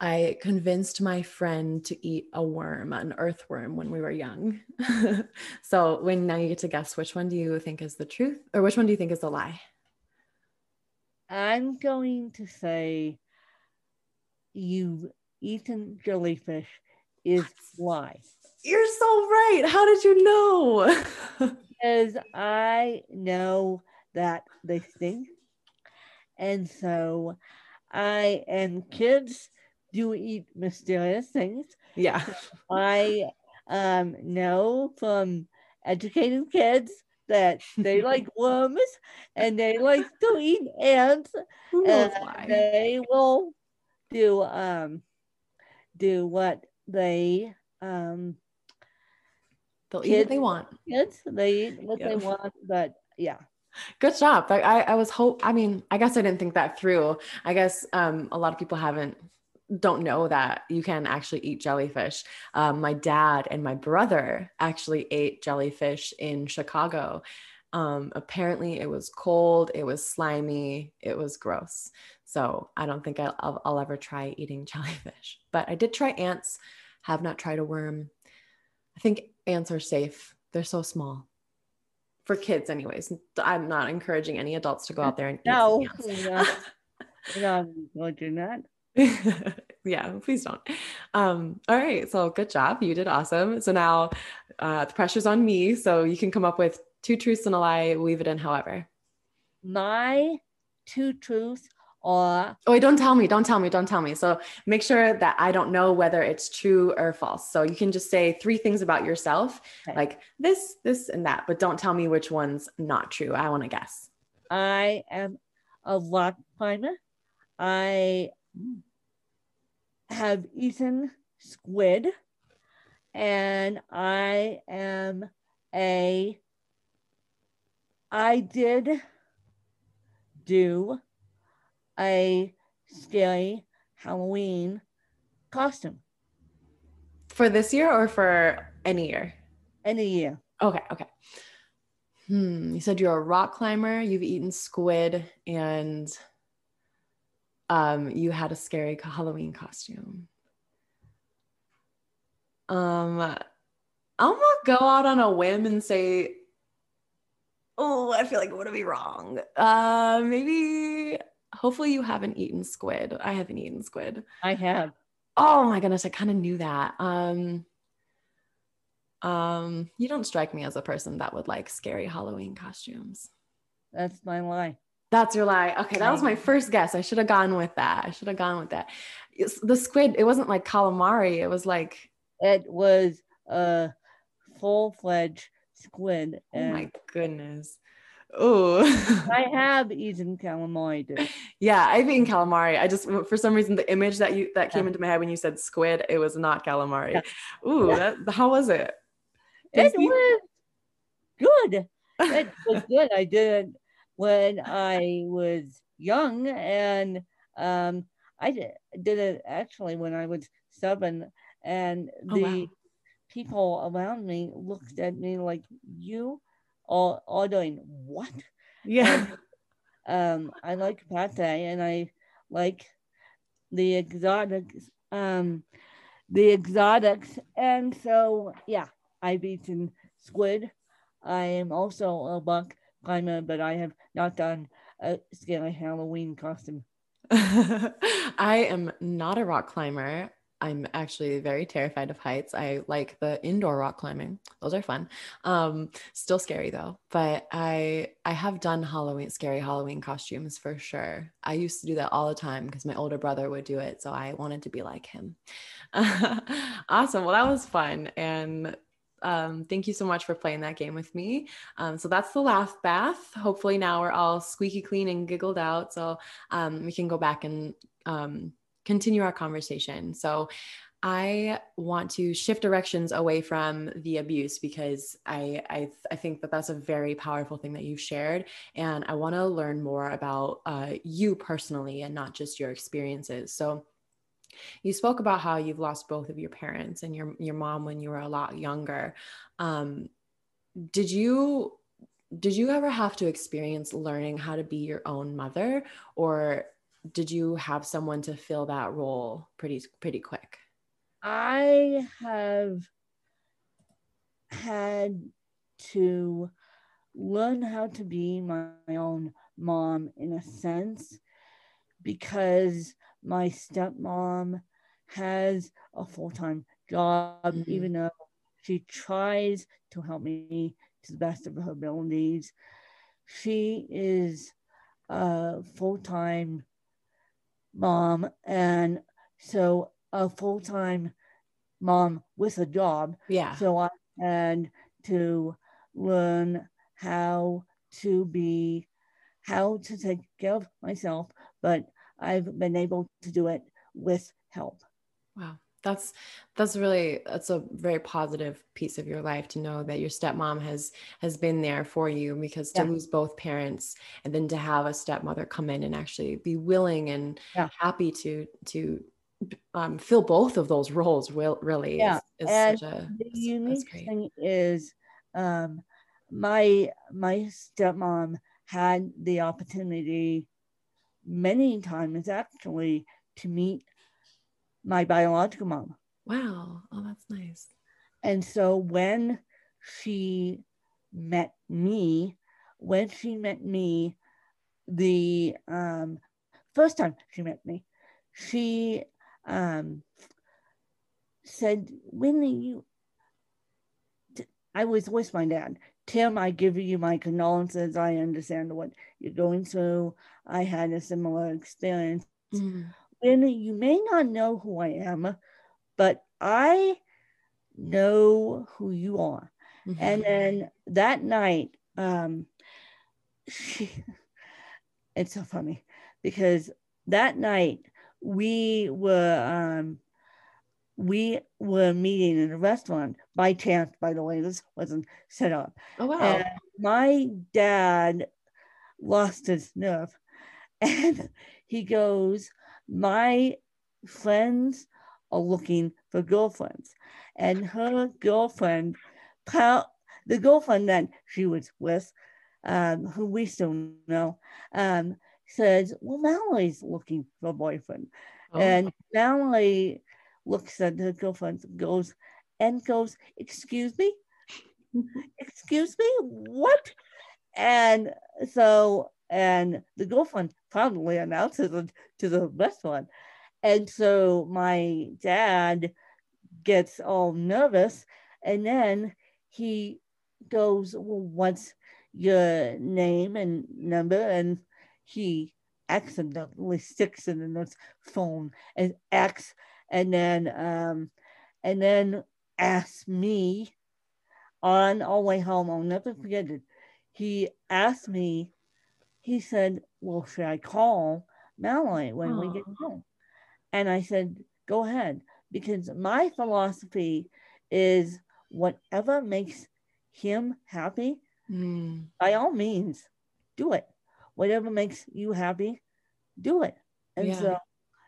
I convinced my friend to eat a worm, an earthworm when we were young. (laughs) so when now you get to guess which one do you think is the truth or which one do you think is the lie? I'm going to say you've eaten jellyfish is why. You're so right. How did you know? (laughs) because I know that they stink. And so I and kids do eat mysterious things. Yeah. (laughs) I um know from educating kids that they (laughs) like worms and they like to eat ants. and they will do um do what they um they'll kids, eat what they want. Kids, they eat what they want, but yeah. Good job. I, I was hope. I mean, I guess I didn't think that through. I guess um, a lot of people haven't don't know that you can actually eat jellyfish. Um, my dad and my brother actually ate jellyfish in Chicago. Um, apparently, it was cold, it was slimy, it was gross. So I don't think I'll, I'll, ever try eating (laughs) jellyfish. But I did try ants. Have not tried a worm. I think ants are safe. They're so small for kids, anyways. I'm not encouraging any adults to go out there and no, eat no, no, don't do that. (laughs) yeah, please don't. Um, all right, so good job. You did awesome. So now uh, the pressure's on me. So you can come up with two truths and a lie, weave it in however. My two truths or oh don't tell me don't tell me don't tell me. So make sure that i don't know whether it's true or false. So you can just say three things about yourself okay. like this this and that but don't tell me which one's not true. I want to guess. I am a rock climber. I have eaten squid and I am a I did do a scary Halloween costume. For this year or for any year? Any year. Okay, okay. Hmm. You said you're a rock climber, you've eaten squid, and um, you had a scary Halloween costume. Um, I'm gonna go out on a whim and say, oh, I feel like I'm gonna be wrong. Uh, maybe, hopefully, you haven't eaten squid. I haven't eaten squid. I have. Oh my goodness, I kind of knew that. Um, um, you don't strike me as a person that would like scary Halloween costumes. That's my lie. That's your lie. Okay, that was my first guess. I should have gone with that. I should have gone with that. It's, the squid, it wasn't like calamari. It was like it was a full fledged squid. Oh my goodness. Oh, (laughs) I have eaten calamari. Yeah, I've eaten calamari. I just for some reason the image that you that came yeah. into my head when you said squid, it was not calamari. Yeah. Ooh, yeah. That, how was it? It was good. (laughs) It was good. I did when I was young, and um, I did, did it actually when I was seven, and oh, the wow. people around me looked at me like you are doing what? Yeah. And, um, I like pate, and I like the exotics, um, the exotics, and so yeah, I've eaten squid. I am also a buck climber, but I have not done a scary Halloween costume. (laughs) I am not a rock climber. I'm actually very terrified of heights. I like the indoor rock climbing. Those are fun. Um, still scary though. But I I have done Halloween scary Halloween costumes for sure. I used to do that all the time because my older brother would do it, so I wanted to be like him. (laughs) awesome. Well, that was fun and um, thank you so much for playing that game with me. Um, so that's the laugh bath. Hopefully now we're all squeaky clean and giggled out, so um, we can go back and um, continue our conversation. So I want to shift directions away from the abuse because I, I, I think that that's a very powerful thing that you've shared, and I want to learn more about uh, you personally and not just your experiences. So you spoke about how you've lost both of your parents and your your mom when you were a lot younger. Um, did you did you ever have to experience learning how to be your own mother, or did you have someone to fill that role pretty pretty quick? I have had to learn how to be my own mom in a sense because my stepmom has a full time job, mm-hmm. even though she tries to help me to the best of her abilities. She is a full time mom, and so a full time mom with a job. Yeah. So I had to learn how to be, how to take care of myself, but I've been able to do it with help. Wow. That's that's really that's a very positive piece of your life to know that your stepmom has has been there for you because to yeah. lose both parents and then to have a stepmother come in and actually be willing and yeah. happy to to um, fill both of those roles will really Yeah, is, is and such a the unique thing is um my my stepmom had the opportunity many times actually to meet my biological mom wow oh that's nice and so when she met me when she met me the um first time she met me she um said when you I was with my dad. Tim, I give you my condolences. I understand what you're going through. I had a similar experience. Mm. When you may not know who I am, but I know who you are. Mhm. And then that night, um, she, (laughs) it's so funny because that night we were um, we were meeting in a restaurant by chance. By the way, this wasn't set up. oh wow And my dad lost his nerve, (laughs) and he goes, "My friends are looking for girlfriends," and her girlfriend, the girlfriend that she was with, um, who we still know, um, says, "Well, Mallory's looking for a boyfriend," Oh. and Mallory looks at her girlfriend, goes, and goes, "Excuse me." excuse me what and so and the girlfriend proudly announces it to the best one. and so my dad gets all nervous and then he goes well what's your name and number and he accidentally sticks it in his phone and x and then um and then asks me on our way home, I'll never forget it. He asked me, he said, Well, should I call Mallory when we get home? And I said, Go ahead, because my philosophy is whatever makes him happy, Mm. by all means, do it. Whatever makes you happy, do it. And Yeah. so,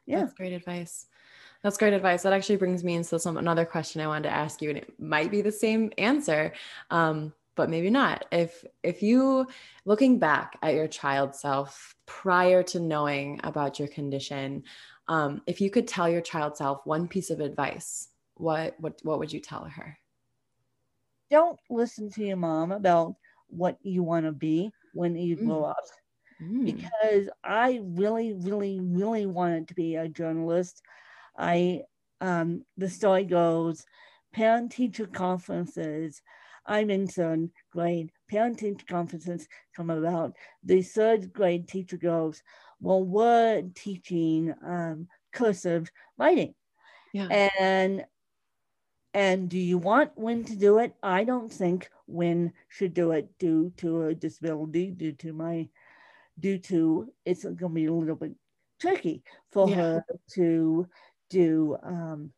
yeah. That's great advice. That's great advice. That actually brings me into some another question I wanted to ask you, and it might be the same answer, um, but maybe not. If if you looking back at your child self prior to knowing about your condition, um, if you could tell your child self one piece of advice, what what what would you tell her? don't listen to your mom about what you want to be when you Mm. grow up. Mm. because I really, really, really wanted to be a journalist. I, um, the story goes, parent teacher conferences. I'm in third grade. Parent teacher conferences come about. The third grade teacher goes, well, we're teaching um, cursive writing, Yeah. and and do you want Win to do it? I don't think Win should do it due to a disability, due to my, due to it's going to be a little bit tricky for Yeah. her to do, um,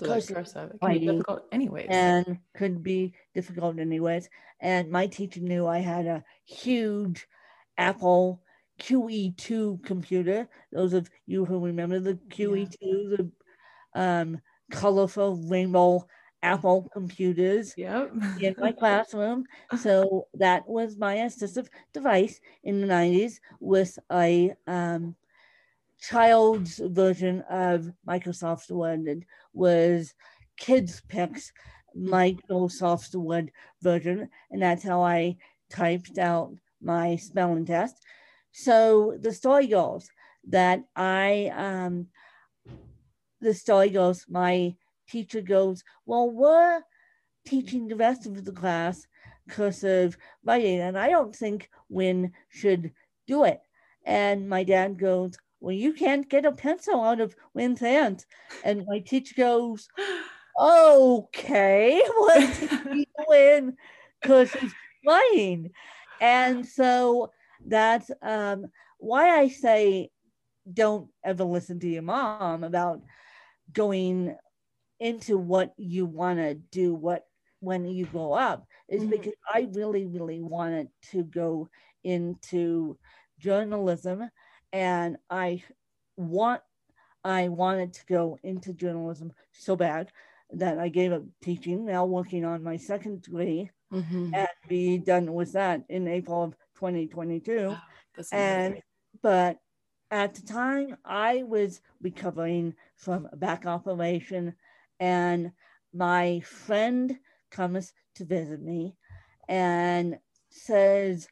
So that's cursive cursive. It can be difficult anyways. and could be difficult anyways. And my teacher knew I had a huge Apple QE2 computer. Those of you who remember the QE2, the um, colorful rainbow Apple computers Yep. in my (laughs) classroom. So that was my assistive device in the 90s with a um, child's version of Microsoft Word. Was Kids Picks, Microsoft Word version. And that's how I typed out my spelling test. So the story goes that I, um, the story goes, my teacher goes, Well, we're teaching the rest of the class cursive writing, and I don't think Win should do it. And my dad goes, Well, you can't get a pencil out of Win's hand. And my teacher goes, (gasps) Okay, (laughs) what teaching Win cursive writing? And so that's um, why I say don't ever listen to your mom about going into what you want to do what when you grow up is Mhm. because I really really wanted to go into journalism and I want I wanted to go into journalism so bad that I gave up teaching, now working on my second degree mm-hmm. and be done with that in April of 2022. Wow, and but at the time I was recovering from a back operation and my friend comes to visit me and says,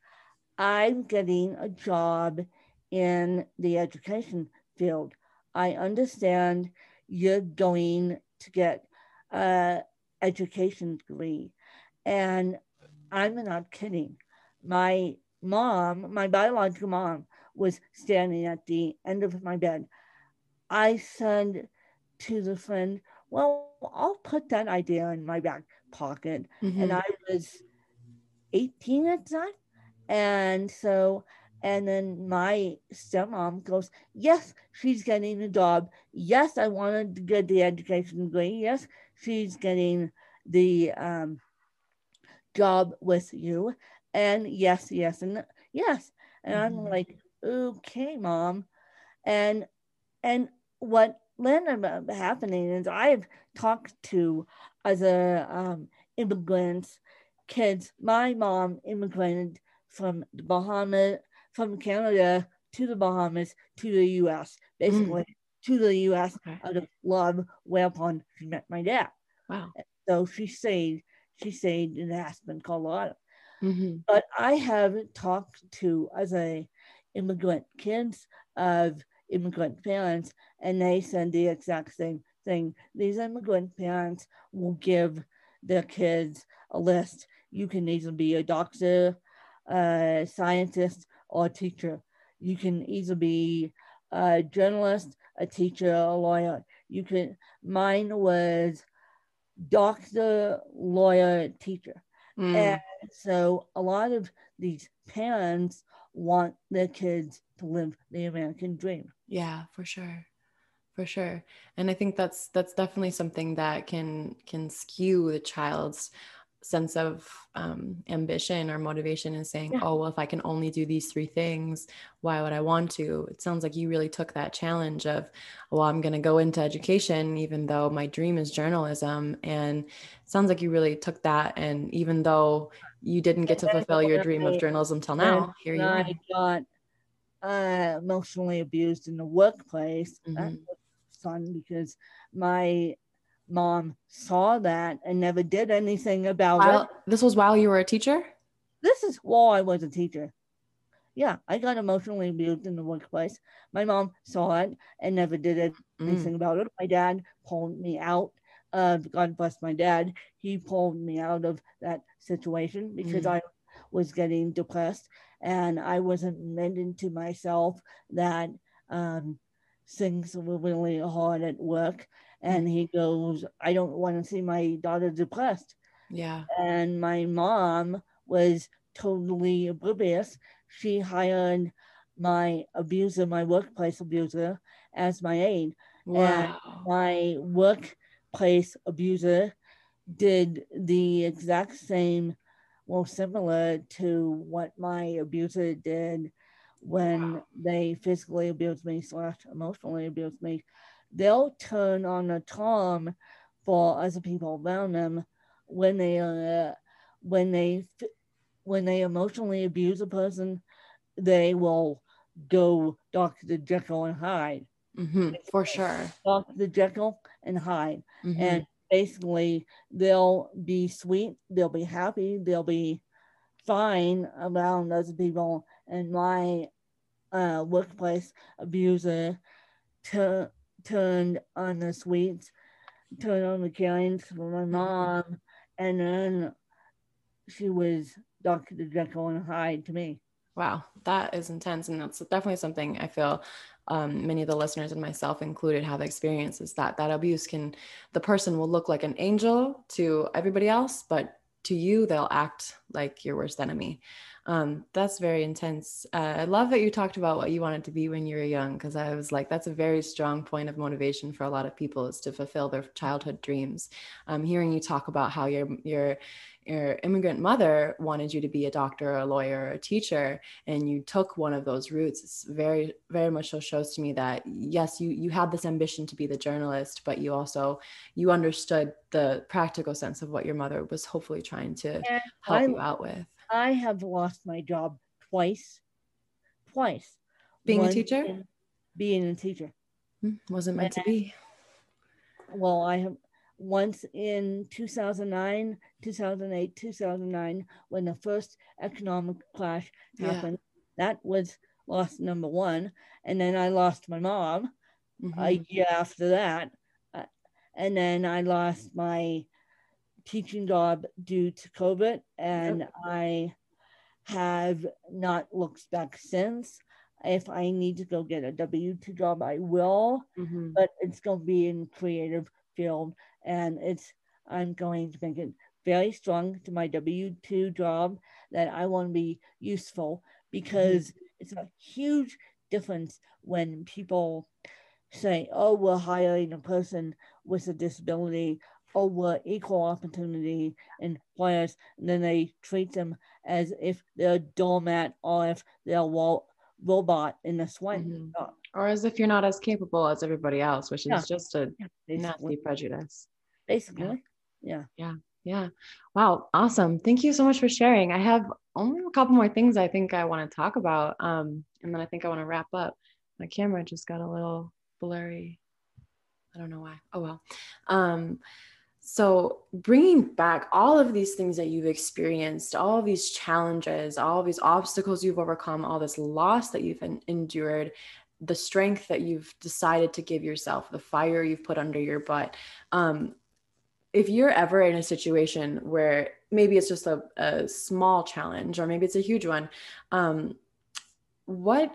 I'm getting a job in the education field. I understand you're going to get a education degree. And I'm not kidding. My mom, my biological mom, was standing at the end of my bed. I said to the friend, Well, I'll put that idea in my back pocket. Mm-hmm. And I was 18 at time. And so, and then my stepmom goes, Yes, she's getting a job. Yes, I wanted to get the education degree. Yes, she's getting the um, job with you. And yes, yes, and yes. And mm-hmm. I'm like, okay, mom. And and what ended up happening is I've talked to other um, immigrants, kids. My mom immigrated from the Bahamas, from Canada to the Bahamas to the U.S. Basically, mm. to the U.S. Okay. out of love. Whereupon she met my dad. Wow. So she stayed. She stayed in Aspen, Colorado. Mm-hmm. But I have talked to as a immigrant kids of immigrant parents, and they said the exact same thing. These immigrant parents will give their kids a list. You can either be a doctor, a scientist, or a teacher. You can either be a journalist, a teacher, a lawyer. You can. Mine was doctor, lawyer, teacher. Mm. And so a lot of these parents want their kids to live the American dream. Yeah, for sure. For sure. And I think that's that's definitely something that can can skew the child's sense of um, ambition or motivation and saying, yeah. oh, well, if I can only do these three things, why would I want to? It sounds like you really took that challenge of, well, I'm going to go into education, even though my dream is journalism. And it sounds like you really took that. And even though you didn't get to fulfill your dream of journalism till now, here you are. I got uh, emotionally abused in the workplace. Mm-hmm. Fun because my mom saw that and never did anything about while, it. This was while you were a teacher? This is while I was a teacher. Yeah, I got emotionally abused in the workplace. My mom saw it and never did anything mm. about it. My dad pulled me out. Uh, God bless my dad. He pulled me out of that situation because mm. I was getting depressed and I wasn't admitting to myself that um, things were really hard at work Mm-hmm. and he goes, I don't want to see my daughter depressed. Yeah. And my mom was totally oblivious. She hired my abuser, my workplace abuser, as my aide. Wow. And my workplace abuser did the exact same, well, similar to what my abuser did when wow. they physically abused me slash emotionally abused me they'll turn on a tom for other people around them when they uh, when they when they emotionally abuse a person they will go Dr. Jekyll and Hyde. Mm-hmm, for sure. Dr. The Jekyll and Hyde. Mm-hmm. And basically, they'll be sweet, they'll be happy, they'll be fine around other people. And my uh, workplace abuser to turned on the sweets, turned on the killings for my mom, and then she was Dr. Jekyll and Hyde to me. Wow, that is intense. And that's definitely something I feel um, many of the listeners and myself included have experienced is that that abuse can, the person will look like an angel to everybody else, but to you, they'll act like your worst enemy. Um, that's very intense. Uh, I love that you talked about what you wanted to be when you were young, because I was like, that's a very strong point of motivation for a lot of people is to fulfill their childhood dreams. Um, hearing you talk about how your your your immigrant mother wanted you to be a doctor or a lawyer or a teacher and you took one of those routes it's very very much so shows to me that yes you you had this ambition to be the journalist but you also you understood the practical sense of what your mother was hopefully trying to and help I, you out with. I have lost my job twice twice. Being a teacher? being a teacher. Hmm, wasn't meant and to be. Well i have once in 2009, 2008, 2009, when the first economic crash happened. Yeah. That was loss number one. And then I lost my mom mm-hmm. a year after that. Uh, and then I lost my teaching job due to COVID. And yep. I have not looked back since. If I need to go get a W 2 job, I will, mm-hmm. but it's going to be in creative field and it's I'm going to make it very strong to my W two job that I want to be useful because mm-hmm. it's a huge difference when people say, "Oh, we're hiring a person with a disability." Oh, we're equal opportunity employers, and then they treat them as if they're a doormat or if they're a robot in a sweat mm-hmm. Or as if you're not as capable as everybody else, which is just a yeah, nasty prejudice basically. Yeah. Yeah. Yeah. Wow. Awesome. Thank you so much for sharing. I have only a couple more things I think I want to talk about. Um, and then I think I want to wrap up. My camera just got a little blurry. I don't know why. Oh, well. Um, so bringing back all of these things that you've experienced all these challenges all these obstacles you've overcome all this loss that you've endured the strength that you've decided to give yourself the fire you've put under your butt um, if you're ever in a situation where maybe it's just a, a small challenge or maybe it's a huge one um, what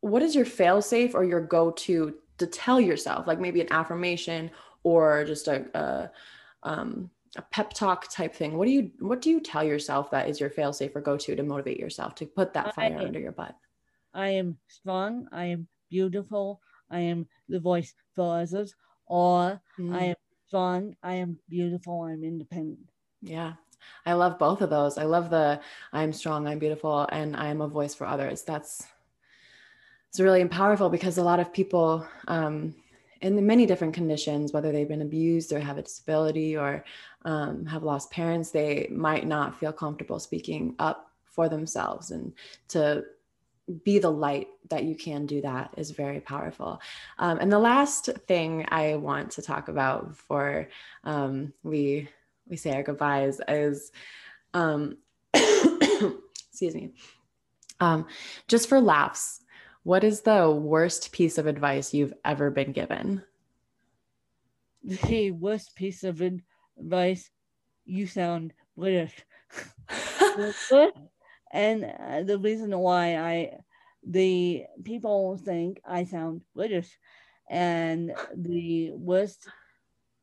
what is your fail safe or your go-to to tell yourself? Like maybe an affirmation or just a, a, um, a pep talk type thing. What do you what do you tell yourself that is your fail safe or go-to to motivate yourself to put that fire I, under your butt i am strong i am beautiful i am the voice for others or mm. i am strong, I am beautiful, I'm independent. Yeah. I love both of those. I love the I'm strong, I'm beautiful, and I'm a voice for others. That's it's really powerful because a lot of people um, in many different conditions, whether they've been abused or have a disability or um, have lost parents, they might not feel comfortable speaking up for themselves and to be the light that you can do that is very powerful. Um, and the last thing I want to talk about before um, we we say our goodbyes is, um, (coughs) excuse me, um, just for laughs. What is the worst piece of advice you've ever been given? The worst piece of advice. You sound British. (laughs) and uh, the reason why I the people think I sound British, and the worst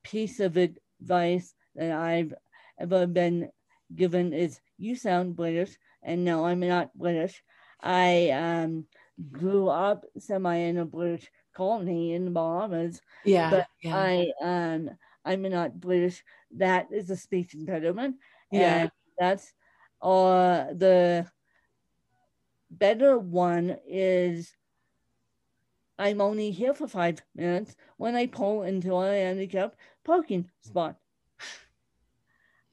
piece of advice that I've ever been given is you sound British, and no, I'm not British. I um, grew up semi in a British colony in the Bahamas. Yeah, but yeah. I um I'm not British. That is a speech impediment. Yeah, and that's uh the better one is I'm only here for five minutes when I pull into a handicapped parking spot.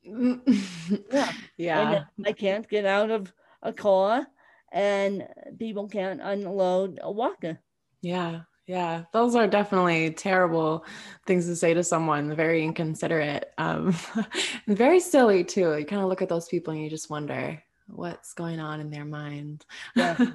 yeah. (laughs) Yeah. And I can't get out of a car and people can't unload a walker. Yeah. Yeah. Those are definitely terrible things to say to someone, very inconsiderate. Um (laughs) very silly too. You kind of look at those people and you just wonder, what's going on in their mind. Yeah. (laughs)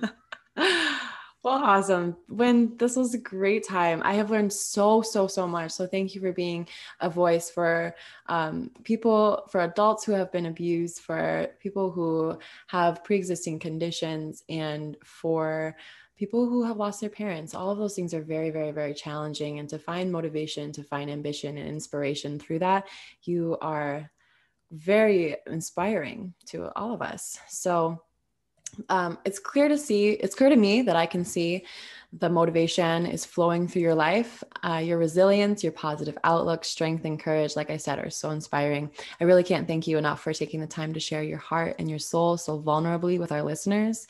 well, awesome. Win this was a great time. I have learned so, so, so much. So thank you for being a voice for um, people, for adults who have been abused, for people who have pre-existing conditions, and for people who have lost their parents all of those things are very very very challenging and to find motivation to find ambition and inspiration through that you are very inspiring to all of us. So um, it's clear to see, it's clear to me that I can see the motivation is flowing through your life. Uh, your resilience, your positive outlook, strength, and courage, like I said, are so inspiring. I really can't thank you enough for taking the time to share your heart and your soul so vulnerably with our listeners.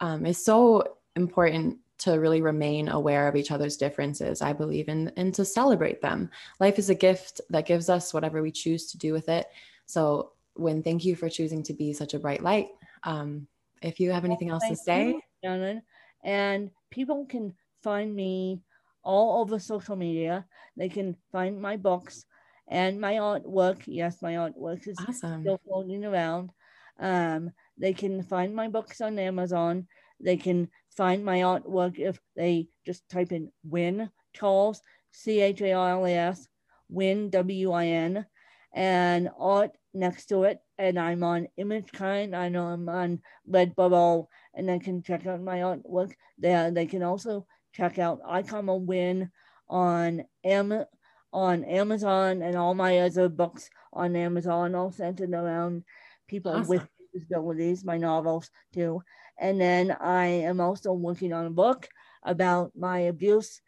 Um, it's so important to really remain aware of each other's differences, I believe, and, and to celebrate them. Life is a gift that gives us whatever we choose to do with it. So, Win thank you for choosing to be such a bright light. Um, if you have anything else to say, Shannon, and people can find me all over social media. They can find my books and my artwork. Yes, my artwork is awesome. still floating around. Um, they can find my books on Amazon. They can find my artwork if they just type in Win Charles, C H A R L A S, Win W I N, and art next to it. And I'm on Imagekind. I know I'm on Redbubble, and they can check out my artwork there. They can also check out I Come a Win on Am on Amazon and all my other books on Amazon, all centered around people awesome. with disabilities, my novels too. And then I am also working on a book about my abuse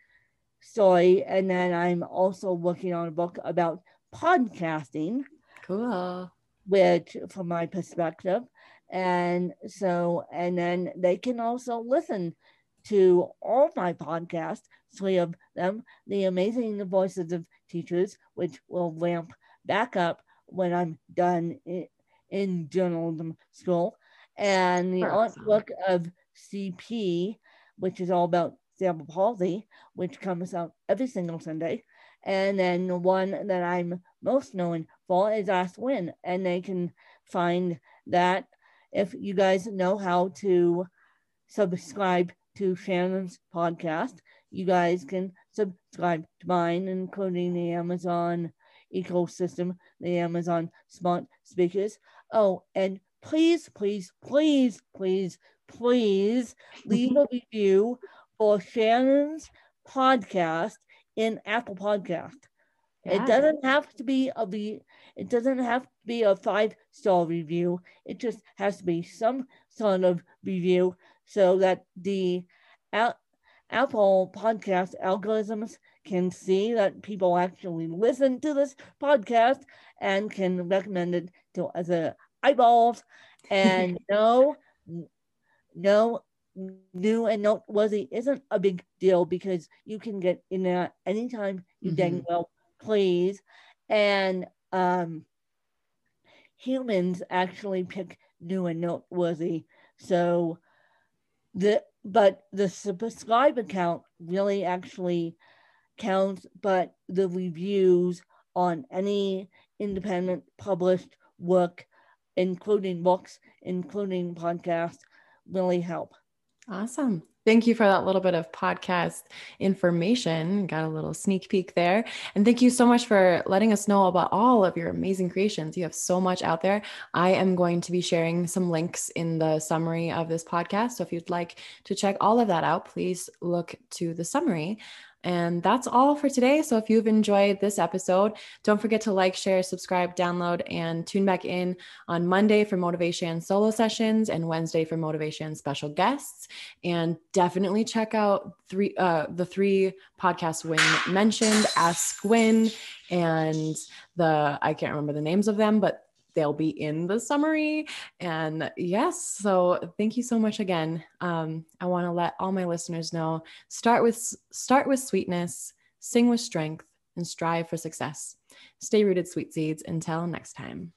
story. And then I'm also working on a book about podcasting. Cool. Which, from my perspective, and so, and then they can also listen to all my podcasts, three of them, The Amazing Voices of Teachers, which will ramp back up when I'm done in, in journalism school, and the awesome. artwork of CP, which is all about cerebral palsy, which comes out every single Sunday. And then the one that I'm most known for is Ask Win, and they can find that if you guys know how to subscribe to Shannon's podcast, you guys can subscribe to mine, including the Amazon ecosystem, the Amazon smart speakers. Oh, and please, please, please, please, please leave a (laughs) review for Shannon's podcast in Apple Podcast. Yeah. It doesn't have to be a be it doesn't have to be a five star review. It just has to be some sort of review so that the Apple podcast algorithms can see that people actually listen to this podcast and can recommend it to other eyeballs. And (laughs) no, no new and noteworthy isn't a big deal because you can get in there anytime you mm-hmm. dang well please. And um, humans actually pick new and noteworthy. So the but the subscribe account really actually counts, but the reviews on any independent published work, including books, including podcasts, really help. Awesome. Thank you for that little bit of podcast information. Got a little sneak peek there. And thank you so much for letting us know about all of your amazing creations. You have so much out there. I am going to be sharing some links in the summary of this podcast. So if you'd like to check all of that out, please look to the summary. And that's all for today. So if you've enjoyed this episode, don't forget to like, share, subscribe, download, and tune back in on Monday for motivation solo sessions and Wednesday for motivation special guests. And definitely check out three uh, the three podcasts Win mentioned, Ask Win, and the I can't remember the names of them, but they'll be in the summary. And yes, so thank you so much again. Um, I want to let all my listeners know start with start with sweetness, sing with strength, and strive for success. Stay rooted, sweet seeds. Until next time.